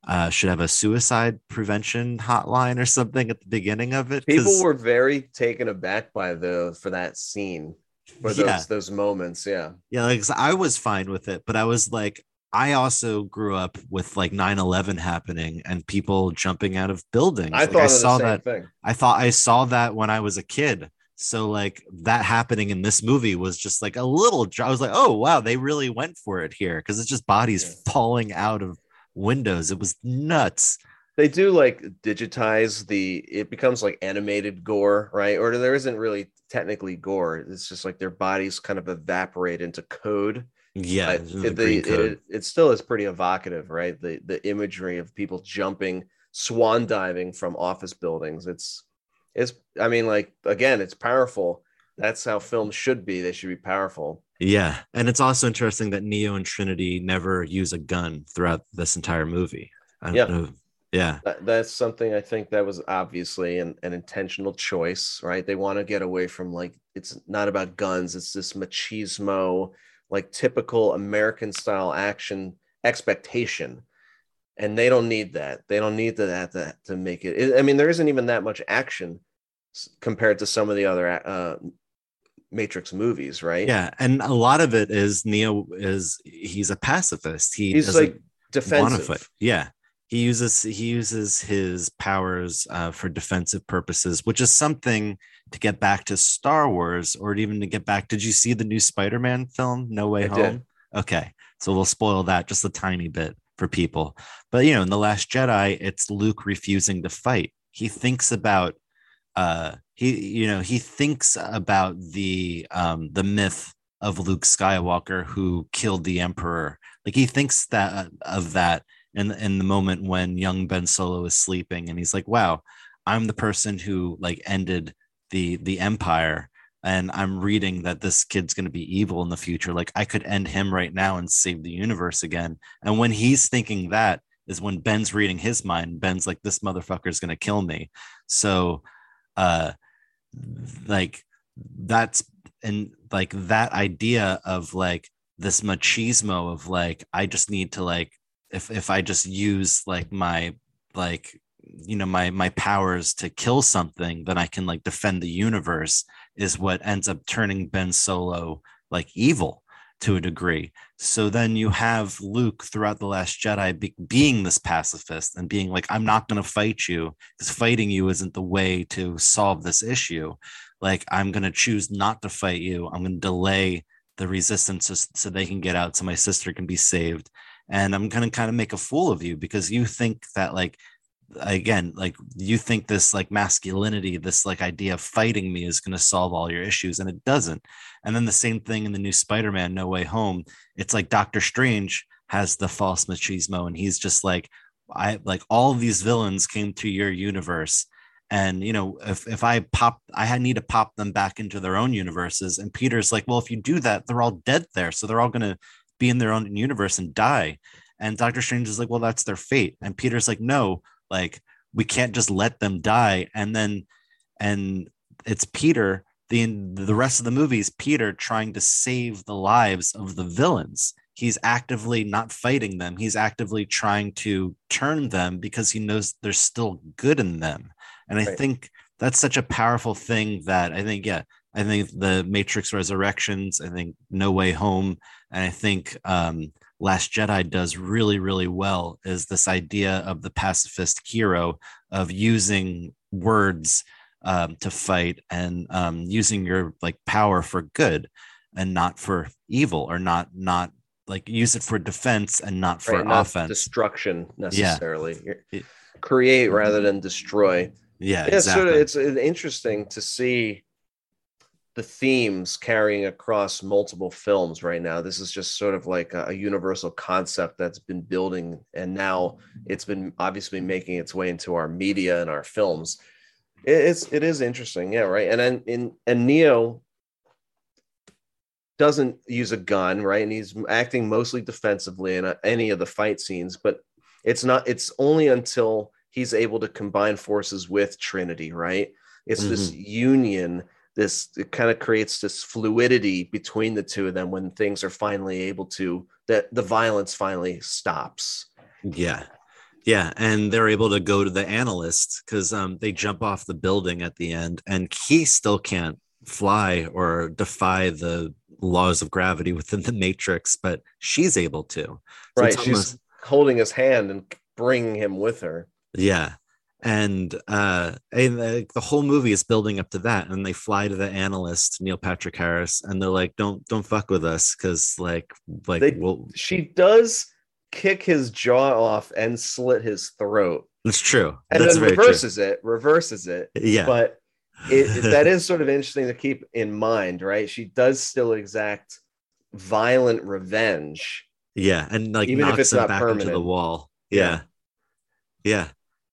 uh should have a suicide prevention hotline or something at the beginning of it. People were very taken aback by the for that scene, for those Yeah. those moments. Yeah, Yeah, like I was fine with it, but I was like, I also grew up with like 9-11 happening and people jumping out of buildings. I Like, thought I saw same that. thing. I thought I saw that when I was a kid. So like that happening in this movie was just like a little. I was like, oh wow, they really went for it here because it's just bodies Yeah. falling out of windows. It was nuts. They do like digitize the. It becomes like animated gore, right? Or there isn't really technically gore. It's just like their bodies kind of evaporate into code. Yeah, it, the- code. it, it still is pretty evocative, right? The the imagery of people jumping, swan diving from office buildings. It's it's. I mean, like again, it's powerful. That's how films should be. They should be powerful. Yeah, and it's also interesting that Neo and Trinity never use a gun throughout this entire movie. I don't Yeah. know. Yeah, That, that's something I think that was obviously an, an intentional choice, right? They want to get away from like it's not about guns, it's this machismo, like typical American style action expectation. And they don't need that. They don't need that to, to make it. I mean, there isn't even that much action compared to some of the other uh, Matrix movies, right? yeah, and a lot of it is Neo is he's a pacifist. He He's like defensive. Yeah, he uses he uses his powers uh, for defensive purposes, which is something to get back to Star Wars, or even to get back. Did you see the new Spider-Man film, No Way I Home? did. Okay, so we'll spoil that just a tiny bit for people. But you know, in the Last Jedi, it's Luke refusing to fight. He thinks about uh he you know he thinks about the um the myth of Luke Skywalker who killed the emperor like he thinks that of that in in the moment when young Ben Solo is sleeping and he's like wow I'm the person who like ended the the empire and I'm reading that this kid's going to be evil in the future. Like I could end him right now and save the universe again. And when he's thinking that is when Ben's reading his mind. Ben's like, this motherfucker is going to kill me. So, uh, like that's and like that idea of like this machismo of like I just need to like if if I just use like my like you know my my powers to kill something then i can like defend the universe is what ends up turning ben solo like evil to a degree. So then you have luke throughout the last jedi be- being this pacifist and being like i'm not going to fight you because fighting you isn't the way to solve this issue. Like i'm going to choose not to fight you. I'm going to delay the resistance so, so they can get out so my sister can be saved. And i'm going to kind of make a fool of you because you think that like again like you think this like masculinity this like idea of fighting me is going to solve all your issues and it doesn't. And then the same thing in the new spider-man no way home. It's like doctor strange has the false machismo and he's just like i like all these villains came to your universe and you know if, if i pop i need to pop them back into their own universes. And peter's like well if you do that they're all dead there so they're all going to be in their own universe and die. And Doctor Strange is like, well, that's their fate. And Peter's like, no, like we can't just let them die. And then, and it's Peter. The the rest of the movie is Peter trying to save the lives of the villains. He's actively not fighting them. He's actively trying to turn them because he knows there's still good in them. And I right. think that's such a powerful thing that I think, yeah, I think the Matrix Resurrections, I think No Way Home, and I think um, Last Jedi does really, really well is this idea of the pacifist hero of using words um, to fight and um, using your like power for good and not for evil or not not like use it for defense and not for right, not offense destruction necessarily yeah. create rather than destroy yeah, yeah exactly. sort of, it's interesting to see the themes carrying across multiple films right now. This is just sort of like a, a, universal concept that's been building, and now it's been obviously making its way into our media and our films. It, it's it is interesting, yeah, right. And then in and Neo doesn't use a gun, right, and he's acting mostly defensively in any of the fight scenes, but it's not. It's only until he's able to combine forces with Trinity, right? It's mm-hmm. this union this it kind of creates this fluidity between the two of them when things are finally able to that the violence finally stops. Yeah. Yeah and they're able to go to the analyst because um, they jump off the building at the end and he still can't fly or defy the laws of gravity within the matrix but she's able to. So right she's almost... holding his hand and bringing him with her. Yeah and uh and the, the, whole movie is building up to that and they fly to the analyst neil patrick harris and they're like don't don't fuck with us because like like they, well she does kick his jaw off and slit his throat that's true and That's then reverses true. it reverses it yeah but it, that is sort of interesting to keep in mind right she does still exact violent revenge yeah and like even if it's not back permanent. into the wall yeah. yeah. yeah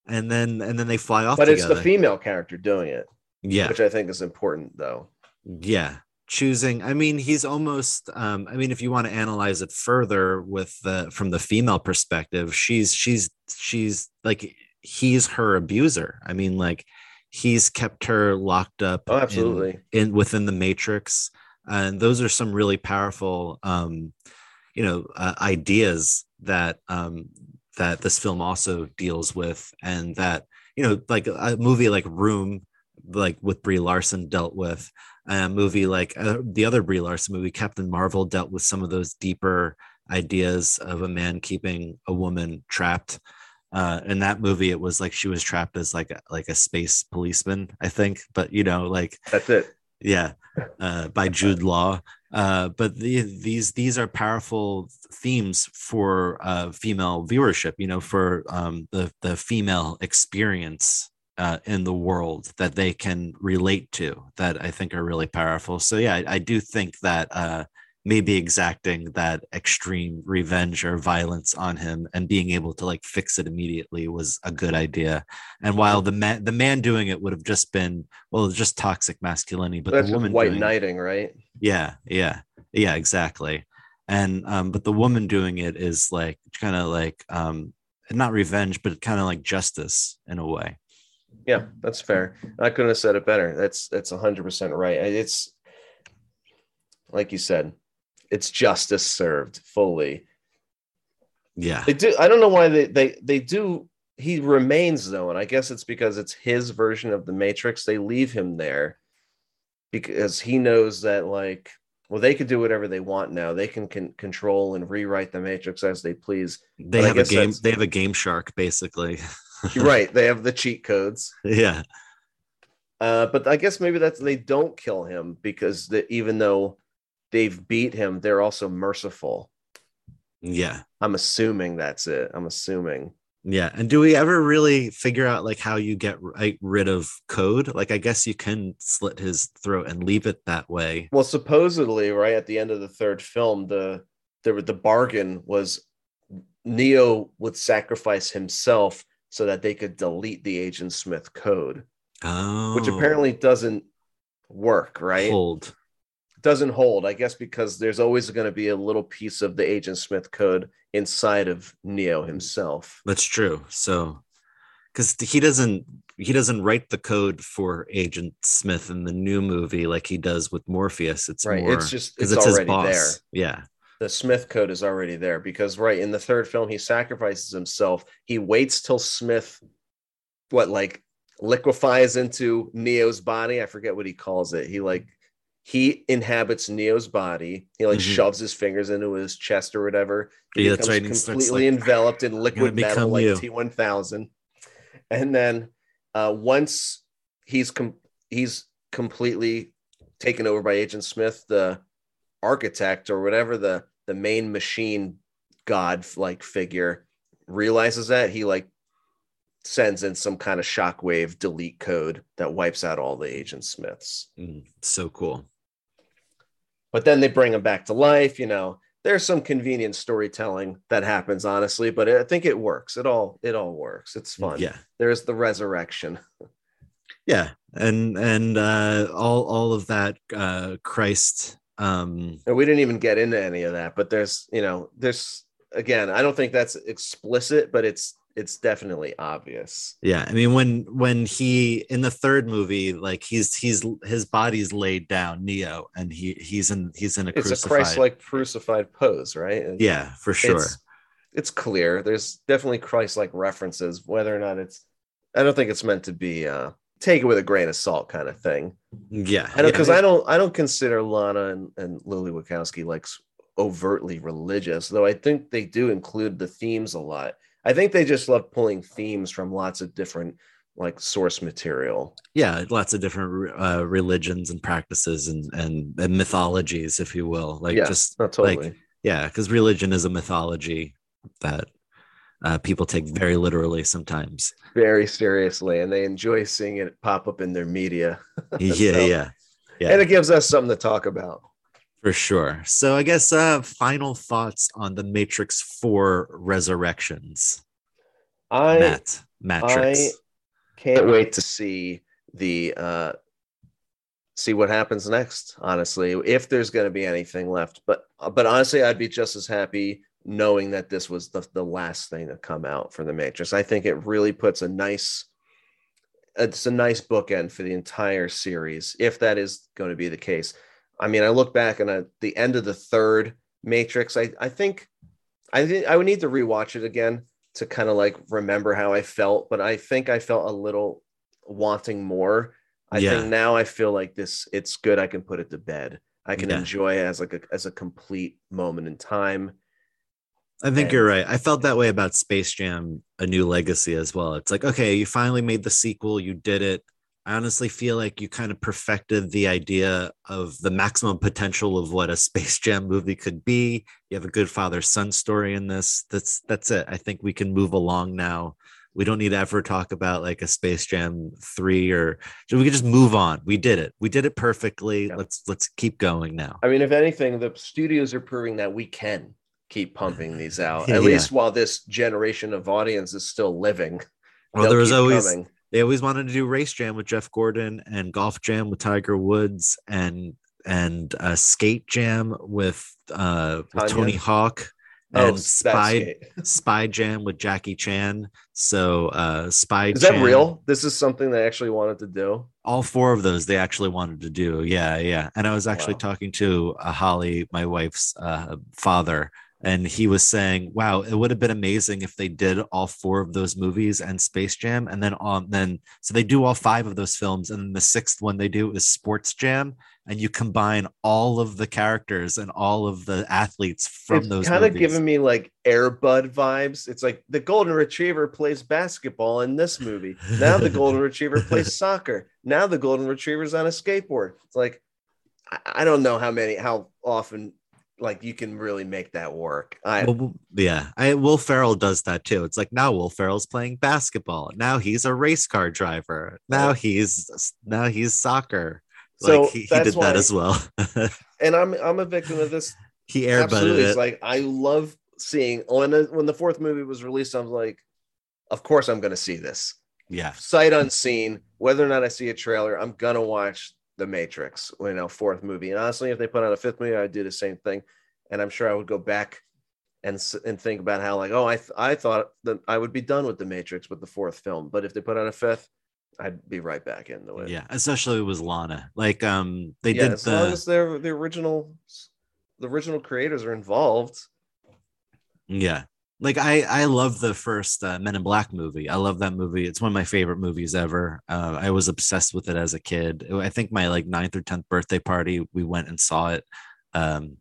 and then and then they fly off. But together. it's the female character doing it. Yeah, which I think is important, though. Yeah, choosing. I mean, he's almost. Um, I mean, if you want to analyze it further with the from the female perspective, she's she's she's like he's her abuser. I mean, like he's kept her locked up. Oh, absolutely. In, in within the matrix, and those are some really powerful, um, you know, uh, ideas that um, that this film also deals with and that you know like a movie like room like with brie larson dealt with a movie like uh, the other brie larson movie captain marvel dealt with some of those deeper ideas of a man keeping a woman trapped. Uh, in that movie it was like she was trapped as like a, like a space policeman i think but you know like that's it yeah uh, by jude law uh, but the, these these are powerful themes for uh, female viewership. You know, for um, the the female experience uh, in the world that they can relate to. That I think are really powerful. So yeah, I, I do think that uh, maybe exacting that extreme revenge or violence on him and being able to like fix it immediately was a good idea. And while the man the man doing it would have just been well, just toxic masculinity, but That's the woman white knighting, right? yeah, yeah, yeah, exactly. And um, but the woman doing it is like kind of like um, not revenge, but kind of like justice in a way. Yeah, that's fair. I couldn't have said it better. That's that's hundred percent right. It's like you said, it's justice served fully. Yeah, They do. I don't know why they they they do. He remains though, and I guess it's because it's his version of the Matrix. They leave him there because he knows that like, well, they could do whatever they want now. They can, can control and rewrite the Matrix as they please. they But have a game. They have a game shark, basically. Right. They have the cheat codes. yeah, Uh, but I guess maybe that's they don't kill him because the, even though they've beat him, they're also merciful. yeah, I'm assuming that's it. I'm assuming. yeah. And do we ever really figure out like how you get like, rid of code? Like, I guess you can slit his throat and leave it that way. Well, supposedly, right at the end of the third film, the the the bargain was Neo would sacrifice himself so that they could delete the Agent Smith code, Oh, which apparently doesn't work, right? hold. Doesn't hold, I guess, because there's always going to be a little piece of the Agent Smith code inside of Neo mm-hmm. himself. That's true. So, because he doesn't he doesn't write the code for Agent Smith in the new movie like he does with Morpheus. It's Right, more it's just- because it's it's, his already boss. there. Yeah, the Smith code is already there because right in the third film he sacrifices himself. He waits till Smith what like liquefies into Neo's body. I forget what he calls it. He like he inhabits Neo's body. He like Mhm. shoves his fingers into his chest or whatever. He Yeah, that's becomes right, completely like, enveloped in liquid metal like. T1000. And then uh once he's com- he's completely taken over by Agent Smith, the architect or whatever the the main machine god like figure realizes that he like sends in some kind of shockwave delete code that wipes out all the agent smiths Mm, so cool. But then they bring him back to life you know. There's some convenient storytelling that happens honestly but i think it works. It all it all works. It's fun. Yeah, there's the resurrection. Yeah, and and uh, all all of that uh, Christ. Um, and we didn't even get into any of that but there's you know there's again i don't think that's explicit but it's it's definitely obvious yeah, I mean when when he in the third movie, like he's he's his body's laid down, Neo, and he he's in he's in a it's crucified. a Christ-like crucified pose, right? It's- yeah, for sure. It's, it's clear. There's definitely Christ-like references. Whether or not it's, I don't think it's meant to be uh, take it with a grain of salt kind of thing. yeah, I yeah. because I don't, I don't consider Lana and, and Lily Wachowski like overtly religious, though I think they do include the themes a lot. I think they just love pulling themes from lots of different like source material. yeah lots of different uh, religions and practices and, and and mythologies if you will like yeah, just totally. like yeah because religion is a mythology that uh, people take very literally sometimes very seriously, and they enjoy seeing it pop up in their media. yeah So- yeah Yeah. and it gives us something to talk about. For sure. So i guess uh final thoughts on the matrix 4 resurrections. I matt matrix. can't wait to see the uh see what happens next honestly if there's going to be anything left. But but honestly i'd be just as happy knowing that this was the, the last thing to come out for the matrix. I think it really puts a nice it's a nice bookend for the entire series if that is going to be the case i mean i look back and at the end of the third matrix i i think i think i would need to rewatch it again to kind of like remember how I felt, but I think I felt a little wanting more. I Yeah. think now I feel like this it's good I can put it to bed. I can Yeah. enjoy it as like a as a complete moment in time. I think And- you're right. I felt that way about Space Jam: A New Legacy as well. It's like, okay, you finally made the sequel, you did it. I honestly feel like you kind of perfected the idea of the maximum potential of what a Space Jam movie could be. You have a good father-son story in this. That's that's it. I think we can move along now We don't need to ever talk about like a Space Jam three or we could just move on. We did it. We did it perfectly. Yeah. Let's let's keep going now. I mean, if anything, the studios are proving that we can keep pumping these out, Yeah. at least while this generation of audience is still living. Well, there was always coming. They always wanted to do race jam with Jeff Gordon and golf jam with Tiger Woods and and uh, skate jam with uh with Tony Hawk Oh, and that's spy spy jam with Jackie Chan. So uh spy Is that real? This is something they actually wanted to do. all four of those they actually wanted to do yeah yeah and i was actually Wow. talking to uh, holly my wife's uh, father and he was saying wow it would have been amazing if they did all four of those movies and space jam and then on then so they do all five of those films and then the sixth one they do is sports jam and you combine all of the characters and all of the athletes from it's those kind of giving me like Airbud vibes. It's like the golden retriever plays basketball in this movie. Now the golden retriever plays soccer. Now the golden retriever's on a skateboard. It's like I, I don't know how many, how often, like you can really make that work. I Well, yeah, I, Will Ferrell does that too. It's like now Will Ferrell's playing basketball. Now he's a race car driver. Now he's now he's soccer. So like he, he did that as well. and I'm I'm a victim of this. he airbutted Absolutely, it. it's like I love seeing when the, when the fourth movie was released. I was like, of course I'm going to see this. yeah, sight unseen, whether or not I see a trailer, I'm gonna watch The Matrix, you know, fourth movie. And honestly, if they put out a fifth movie, I'd do the same thing. And I'm sure I would go back and and think about how like, oh, I th- I thought that I would be done with The Matrix with the fourth film, but if they put out a fifth, I'd be right back into it. yeah. Especially with Lana. Like um, they yeah. did As long as they're the original, the original creators are involved. yeah. Like I I love the first uh, Men in Black movie. I love that movie. It's one of my favorite movies ever. Uh, I was obsessed with it as a kid. I think my like ninth or tenth birthday party, we went and saw it. Um,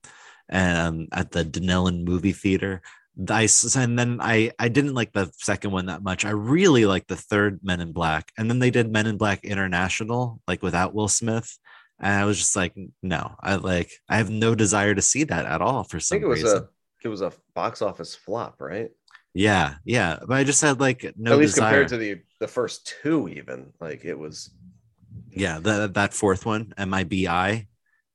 and um, at the Dunellen movie theater. I and then I I didn't like the second one that much. I really liked the third Men in Black, and then they did Men in Black International, like without Will Smith, and I was just like, no, I like I have no desire to see that at all for some think it was reason. a it was a box office flop, right? yeah, yeah, but I just had like no At least desire. compared to the the first two, even like it was. yeah that that fourth one mibi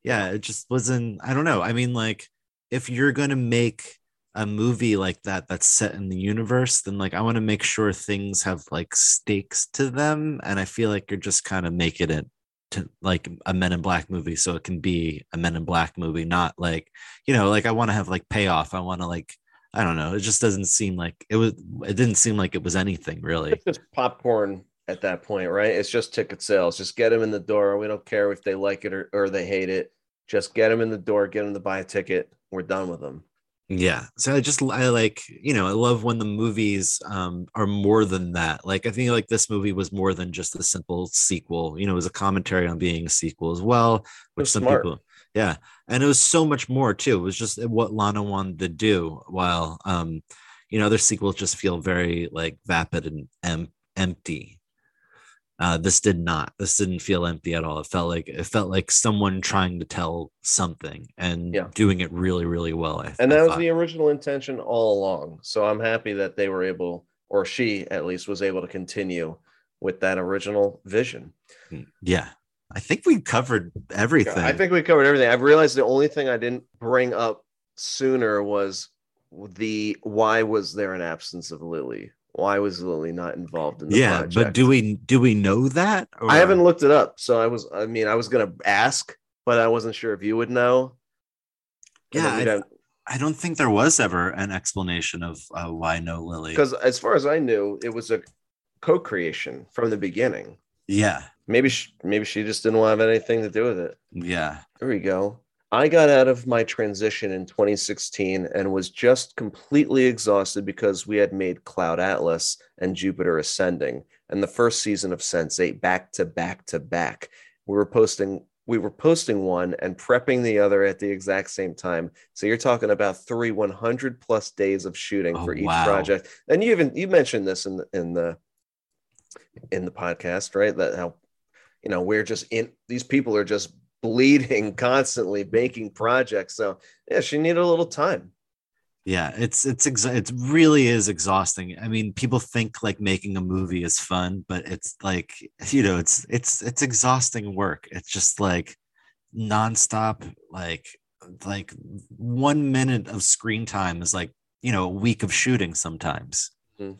yeah it just wasn't i don't know i mean like if you're to make a movie like that that's set in the universe then like i want to make sure things have like stakes to them and i feel like you're just kind of making it to like a men in black movie so it can be a men in black movie not like you know like i want to have like payoff i want to like i don't know it just doesn't seem like it was it didn't seem like it was anything really It's just popcorn at that point, right? It's just ticket sales. Just get them in the door. We don't care if they like it or, or they hate it. Just get them in the door, get them to buy a ticket. We're done with them. Yeah. So I just I like, you know, I love when the movies um are more than that. Like I think like this movie was more than just a simple sequel. You know, it was a commentary on being a sequel as well, which some smart. people yeah. And it was so much more too. It was just what Lana wanted to do while um you know, other sequels just feel very like vapid and em- empty. Uh, this did not. This didn't feel empty at all. It felt like it felt like someone trying to tell something and Yeah. doing it really, really well. I, And that was the original intention all along. So I'm happy that they were able, or she at least was able to continue with that original vision. Yeah. I think we covered everything. I think we covered everything. I've realized the only thing I didn't bring up sooner was the why was there an absence of Lily? Why was Lily not involved in the yeah, project? but do we do we know that? I haven't looked it up, so I was. I mean, I was gonna ask, but I wasn't sure if you would know. Yeah, I, don't... I don't think there was ever an explanation of uh, why no Lily. because as far as I knew, it was a co-creation from the beginning. Yeah, Maybe she, maybe she just didn't want to have anything to do with it. yeah, There we go. I got out of my transition in 2016 and was just completely exhausted because we had made Cloud Atlas and Jupiter Ascending and the first season of Sense8 back to back to back. We were posting we were posting one and prepping the other at the exact same time. So you're talking about three 100 plus days of shooting Oh, for each wow. project. And you even you mentioned this in the in the in the podcast, right? That how you know we're just in these people are just bleeding constantly making projects. So yeah she needed a little time. Yeah it's it's ex- it really is exhausting. I mean people think like making a movie is fun but it's like you know it's it's it's exhausting work. It's just like nonstop like like one minute of screen time is like you know a week of shooting sometimes hmm.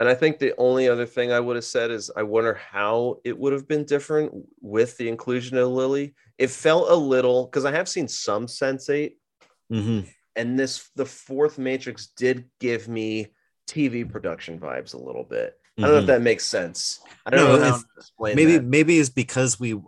And I think the only other thing I would have said is I wonder how it would have been different with the inclusion of Lily. It felt a little because I have seen some Sense8, hmm and this the fourth Matrix did give me TV production vibes a little bit. I don't know if that makes sense. I don't Mm-hmm. No, know how if- to explain maybe that. maybe it's because we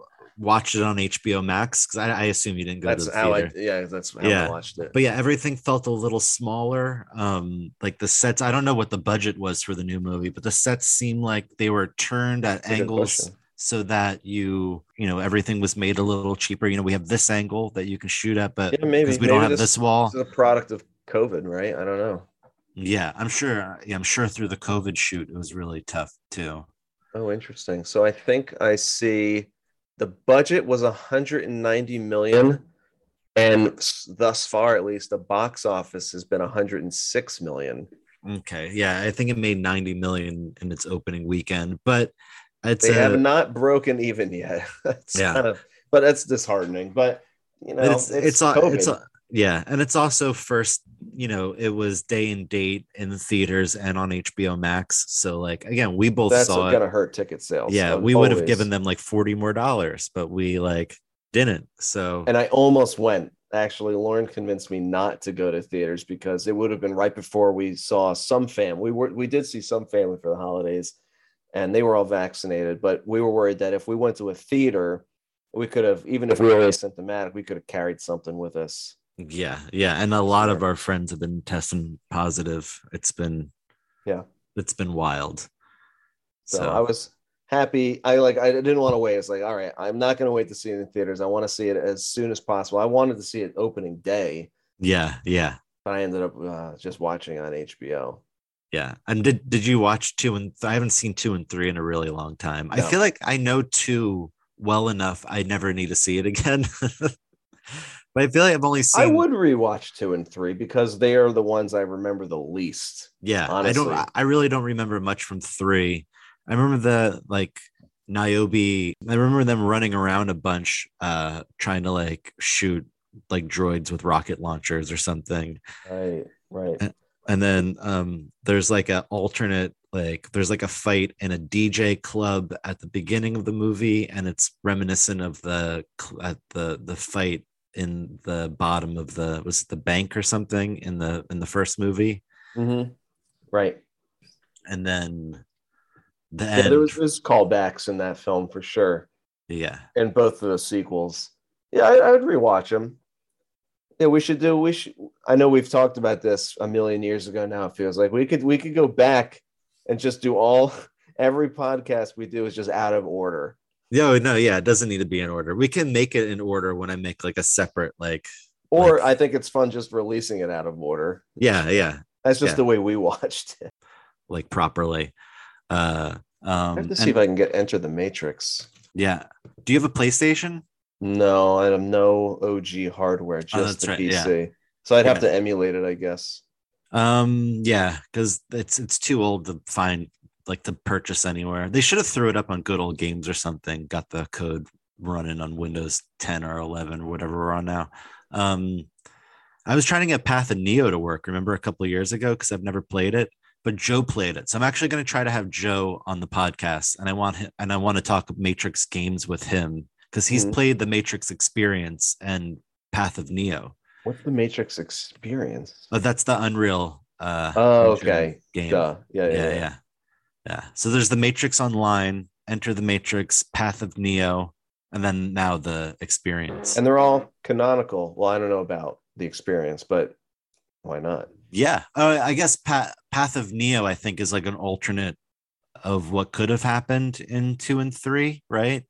watched it on hbo max because I, I assume you didn't go That's to the how theater I yeah, that's how Yeah. I watched it. but yeah everything felt a little smaller um like the sets i don't know what the budget was for the new movie but the sets seemed like they were turned at That's angles so that you you know everything was made a little cheaper you know we have this angle that you can shoot at but Yeah, maybe because we don't maybe have this, wall This is a product of COVID, right? I don't know. yeah i'm sure yeah i'm sure through the covid shoot it was really tough too Oh, interesting. So I think I see the budget was 190 million, and thus far, at least, the box office has been 106 million. okay yeah i think it made 90 million in its opening weekend but it's They a, have not broken even yet. Yeah. kind of, but that's disheartening. But you know, But it's it's a- it's uh, a- yeah, and it's also first, you know, it was day and date in the theaters and on HBO Max. So like again, we both that's saw gonna hurt ticket sales. Yeah, um, we would have given them like 40 more dollars, but we like didn't. So And I almost went. Actually, Lauren convinced me not to go to theaters because it would have been right before we saw some fam. We were we did see some family for the holidays, and they were all vaccinated. But we were worried that if we went to a theater, we could have even if we were asymptomatic, we could have carried something with us. Yeah, yeah. And a lot of our friends have been testing positive. It's been Yeah. it's been wild. So, So, I was happy. I like I didn't want to wait. It's like, all right, I'm not going to wait to see it in theaters. I want to see it as soon as possible. I wanted to see it opening day, yeah, yeah. but I ended up uh, just watching on HBO. Yeah. And did did you watch two and th- I haven't seen two and three in a really long time. I feel like I know two well enough. I never need to see it again. but I feel like I've only seen I would rewatch two and three because they are the ones I remember the least. yeah. I don't. I really don't remember much from three. I remember the like Niobe, I remember them running around a bunch, uh, trying to like shoot like droids with rocket launchers or something. Right, right. and then um there's like a alternate like there's like a fight in a DJ club at the beginning of the movie and it's reminiscent of the at the the fight in the bottom of the was it the bank or something in the in the first movie Mhm. Right. and then the Yeah, end there was, there's callbacks in that film for sure, yeah in both of the sequels. Yeah, I, I would rewatch them. Yeah, we should do. We should. I know we've talked about this a million years ago. Now it feels like we could we could go back and just do all every podcast we do is just out of order. No no yeah it doesn't need to be in order we can make it in order when i make like a separate like Or Like- I think it's fun just releasing it out of order. yeah yeah That's just Yeah. the way we watched it. like properly uh um I have to and- see if I can get Enter the Matrix. yeah do you have a playstation No, I have no OG hardware, just Oh, the right, PC. So I'd have Yeah. to emulate it, I guess. Um, yeah, because it's it's too old to find like to purchase anywhere. They should have threw it up on good old games or something. Got the code running on Windows 10 or 11 or whatever we're on now. Um, I was trying to get Path of Neo to work. Remember a couple of years ago because I've never played it, but Joe played it. So I'm actually going to try to have Joe on the podcast, and I want him and I want to talk Matrix games with him because he's Mhm. played the Matrix Experience and Path of Neo. What's the Matrix experience? Oh, that's the Unreal. Uh, Oh, okay. Game. Yeah, yeah, yeah, yeah. yeah, yeah. So there's the Matrix Online, Enter the Matrix, Path of Neo, and then now the Experience. And they're all canonical. Well, I don't know about the experience, but why not? yeah, uh, I guess Path Path of Neo, I think, is like an alternate of what could have happened in two and three, right?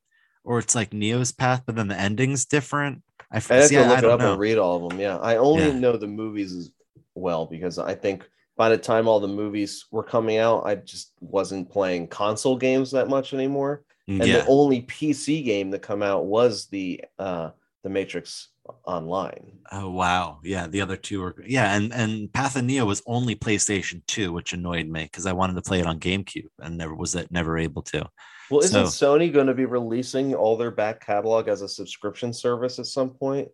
Or it's like Neo's path, but then the ending's different. I, have to I- I look it up know. and read all of them. Yeah, I only Yeah. know the movies as well because I think by the time all the movies were coming out, I just wasn't playing console games that much anymore. And yeah, the only PC game that come out was the uh the Matrix online. Oh wow, yeah. The other two were yeah, and and Path of Neo was only PlayStation Two, which annoyed me because I wanted to play it on GameCube and never was it never able to. Well, isn't So- Sony going to be releasing all their back catalog as a subscription service at some point?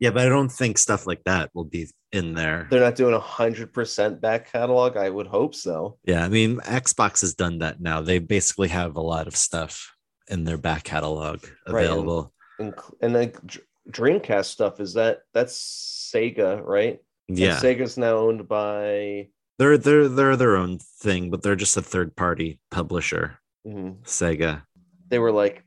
Yeah, but I don't think stuff like that will be in there. They're not doing a hundred percent back catalog. I would hope so. Yeah, I mean Xbox has done that now. They basically have a lot of stuff in their back catalog Right, and- available. And, and then Dr- Dreamcast stuff is that that's Sega, right? And yeah, Sega's now owned by. they're they're they're their own thing, but they're just a third party publisher. mhm. Sega. They were like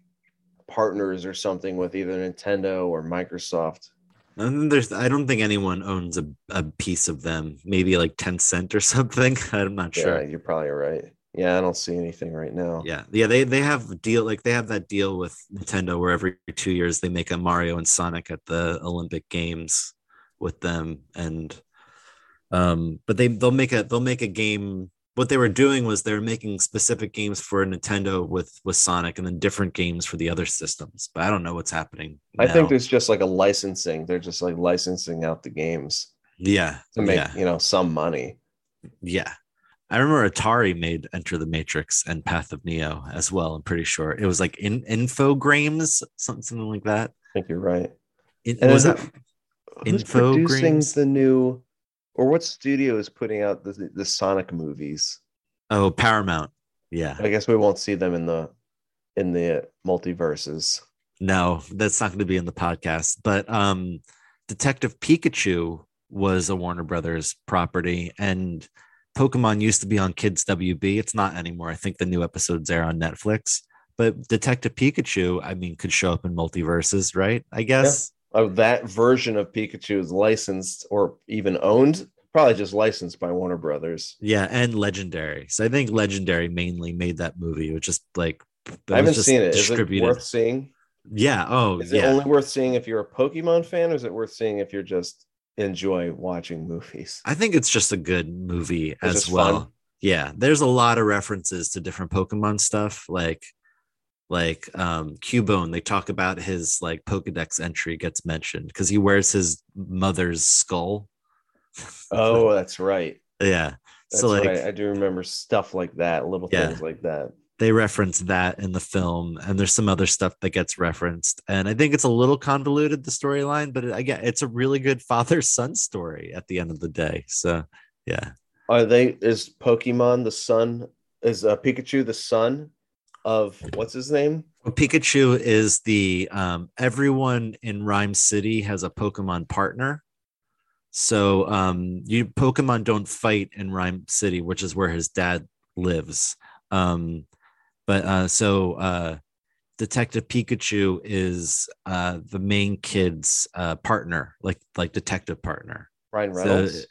partners or something with either Nintendo or Microsoft. And there's I don't think anyone owns a, a piece of them. Maybe like Tencent or something. I'm not Yeah, sure. you're probably right. Yeah, I don't see anything right now. Yeah, yeah, they they have a deal like they have that deal with Nintendo where every two years they make a Mario and Sonic at the Olympic Games with them, and um, but they they'll make a they'll make a game. What they were doing was they were making specific games for Nintendo with with Sonic, and then different games for the other systems. But I don't know what's happening. I think there's just like a licensing. They're just like licensing out the games yeah, to make yeah, you know some money. yeah. I remember Atari made Enter the Matrix and Path of Neo as well. I'm pretty sure it was like in Infogrames, something, something like that. I think you're right. It, was that Who's producing Infogrames? the new, or what studio is putting out the the Sonic movies? Oh, Paramount. Yeah. I guess we won't see them in the in the multiverses. No, that's not going to be in the podcast. But um Detective Pikachu was a Warner Brothers property and Pokemon used to be on Kids WB. It's not anymore. I think the new episodes are on Netflix. But Detective Pikachu, I mean, could show up in multiverses, right? I guess. Oh, that version of Pikachu is licensed or even owned. Probably just licensed by Warner Brothers. Yeah, and Legendary. So I think Legendary mainly made that movie. It was just like I haven't was just seen it. Is it distributed. worth seeing? yeah. Oh, Is it yeah. only worth seeing if you're a Pokemon fan, or is it worth seeing if you're just enjoy watching movies? I think it's just a good movie It's as well. fun. Yeah, there's a lot of references to different Pokemon stuff, like like um Cubone. They talk about his like Pokedex entry gets mentioned because he wears his mother's skull. Oh, that's right. yeah. That's so like right. I do remember stuff like that, little Yeah. things like that. they reference that in the film, and there's some other stuff that gets referenced. And I think it's a little convoluted the storyline, but again, it's a really good father son story at the end of the day. So yeah. Are they? Is Pokemon the son? Is uh, Pikachu the son of what's his name? Well, Pikachu is the um, everyone in Ryme City has a Pokemon partner. So um, you Pokemon don't fight in Ryme City, which is where his dad lives. Um, but uh, so uh, Detective Pikachu is uh, the main kid's uh, partner, like like detective partner. Ryan So- Reynolds.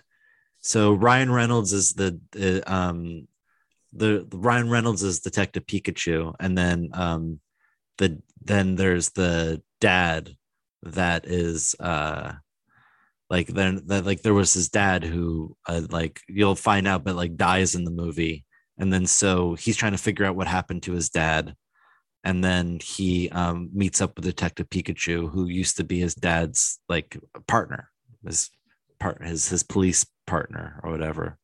So Ryan Reynolds is the, the um the, the Ryan Reynolds is Detective Pikachu, and then um the then there's the dad that is uh like then that like there was his dad who uh, like you'll find out but like dies in the movie. And then so he's trying to figure out what happened to his dad. And then he um meets up with detective pikachu who used to be his dad's like partner his part his his police partner or whatever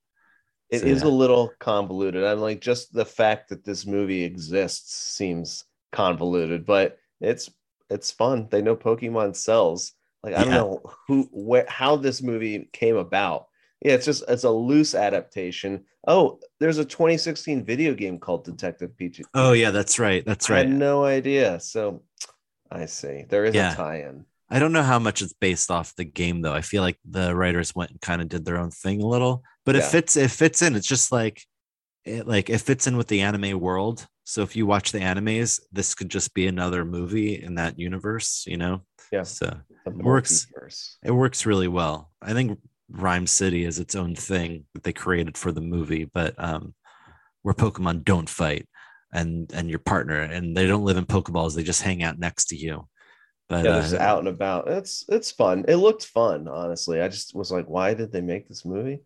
It So, is yeah. a little convoluted. I'm like, just the fact that this movie exists seems convoluted, but it's it's fun. They know Pokemon sells. Like I don't know who where how this movie came about. Yeah, it's just it's a loose adaptation. Oh, there's a 2016 video game called Detective Pikachu. oh yeah that's right that's right. I had no idea. So I see. There is Yeah. a tie-in. I don't know how much it's based off the game though. I feel like the writers went and kind of did their own thing a little, but it fits. It fits in. It's just like it like it fits in with the anime world. So if you watch the animes, this could just be another movie in that universe. You know. Yeah. So It works. it works really well. I think Ryme City is its own thing that they created for the movie, but um, where Pokemon don't fight and and your partner and they don't live in Pokeballs, they just hang out next to you. But yeah, uh, just out and about. It's it's fun. It looked fun, honestly. I just was like, why did they make this movie?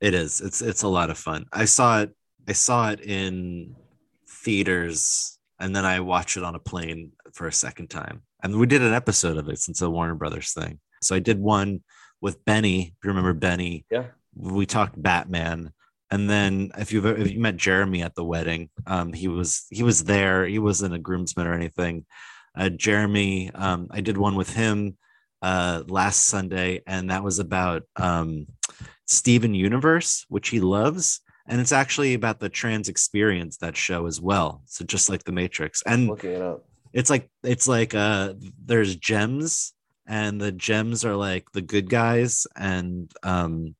It is. It's it's a lot of fun. I saw it. I saw it in theaters, and then I watched it on a plane for a second time. and we did an episode of it since the Warner Brothers thing. So I did one with Benny. If you remember Benny, Yeah. we talked Batman, and then if you've if you met Jeremy at the wedding, um, he was he was there. He wasn't a groomsman or anything. Uh, Jeremy, um, I did one with him uh, last Sunday, and that was about um, Steven Universe, which he loves. And it's actually about the trans experience that show as well. So just like the Matrix, and Looking it up. it's like it's like uh there's gems and the gems are like the good guys and um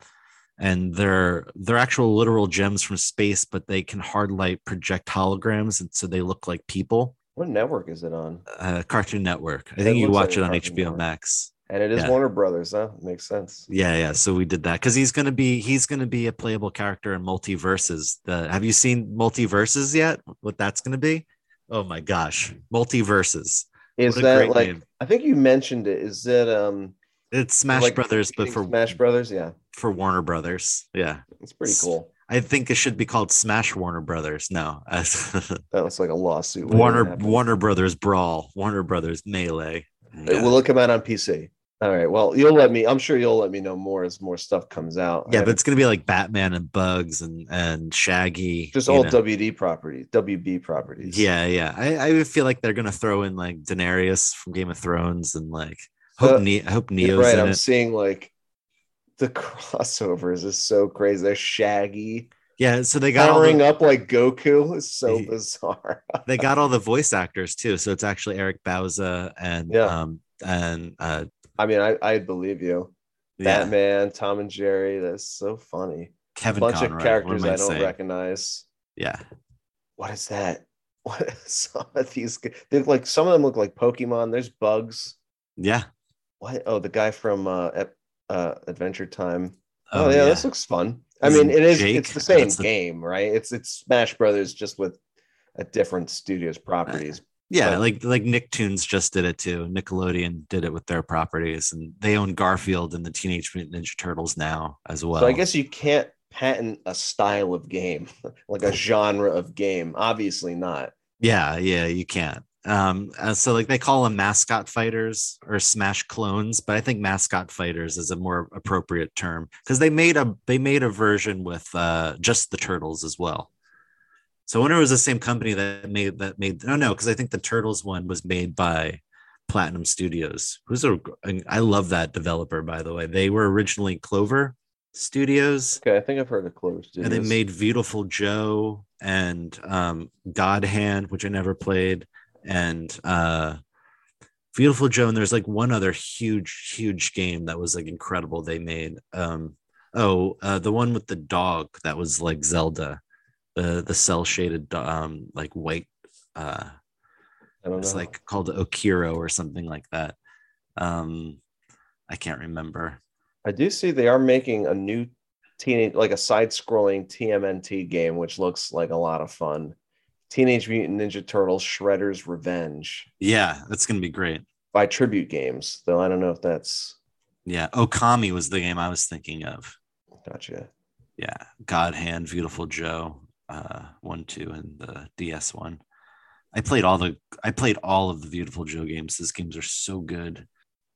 and they're they're actual literal gems from space but they can hard light project holograms and so they look like people What network is it on? uh cartoon network i It think you looks like watch it on Cartoon hbo Network. max And it is Yeah. Warner Brothers, huh? Makes sense. yeah yeah so we did that because he's gonna be he's gonna be a playable character in multiverses the have you seen multiverses yet what that's gonna be oh my gosh multiverses Is that like name. I think you mentioned it. Is that um it's smash like brothers but for Smash Brothers? Yeah. for Warner Brothers. Yeah. It's pretty cool. I think it should be called Smash Warner Brothers. No. That looks like a lawsuit. Warner. Warner Brothers Brawl, Warner Brothers Melee. It Yeah. will it come out on PC? All right. Well, you'll let me. I'm sure you'll let me know more as more stuff comes out. Yeah, but it's gonna be like Batman and Bugs and and Shaggy. just all know. WD properties, WB properties. Yeah, yeah. I, I feel like they're gonna throw in like Daenerys from Game of Thrones and like hope Uh, ne- I hope Neo's right. in I'm it. seeing like the crossovers is so crazy. They're Shaggy Yeah, so they got powering the, up like Goku. is so bizarre. they got all the voice actors too. So it's actually Eric Bauza and Yeah. um and uh I mean, I I believe you. yeah, Batman, Tom and Jerry. That's so funny. Kevin a bunch of characters am I, don't saying? recognize. Yeah. What is that? What some of these? They look like some of them look like Pokemon. There's bugs. Yeah. What? Oh, the guy from uh, uh Adventure Time. Oh, Oh, yeah, yeah. this looks fun. I Isn't mean, it is. Jake- It's the same the- game, right? It's it's Smash Brothers just with a different studio's properties. Yeah, But- like like Nicktoons just did it too. Nickelodeon did it with their properties, and they own Garfield and the Teenage Mutant Ninja Turtles now as well. so I guess you can't patent a style of game, like a genre of game. Obviously not. yeah, yeah, you can't. Um, uh, so like they call them mascot fighters or Smash clones, but I think mascot fighters is a more appropriate term because they made a they made a version with uh just the turtles as well. So I wonder if it was the same company that made that made no no because I think the turtles one was made by Platinum Studios. Who's a I love that developer by the way. They were originally Clover Studios Okay, I think I've heard of Clover Studios. and they made Beautiful Joe and um, God Hand, which I never played, and uh, Beautiful Joe. And there's like one other huge, huge game that was like incredible. They made um, oh uh, the one with the dog that was like Zelda, the the cell shaded um, like white. Uh, I don't it's like called Okiro or something like that. Um, I can't remember. I do see they are making a new teenage, like a side-scrolling TMNT game, which looks like a lot of fun. Teenage Mutant Ninja Turtles: Shredder's Revenge Yeah, that's gonna be great. by Tribute Games, though I don't know if that's Yeah, Okami was the game I was thinking of. gotcha. yeah god hand beautiful joe uh one two and the ds one i played all the i played all of the beautiful joe games these games are so good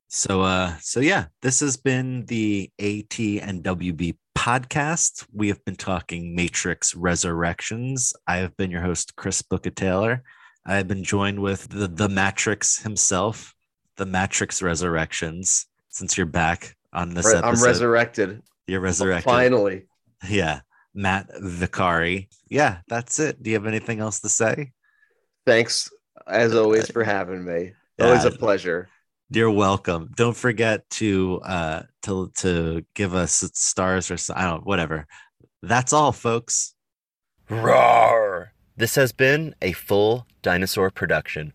so uh so yeah this has been the at and wb podcast we have been talking matrix resurrections i have been your host chris booker taylor i have been joined with the the matrix himself the matrix resurrections since you're back on this Re- episode I'm resurrected. you're resurrected Finally. yeah. Matt Vicari. Yeah, that's it. Do you have anything else to say? Thanks as uh, always uh, for having me. Always a pleasure. You're welcome. Don't forget to uh to to give us stars or I don't whatever. That's all, folks. Roar! This has been a full dinosaur production.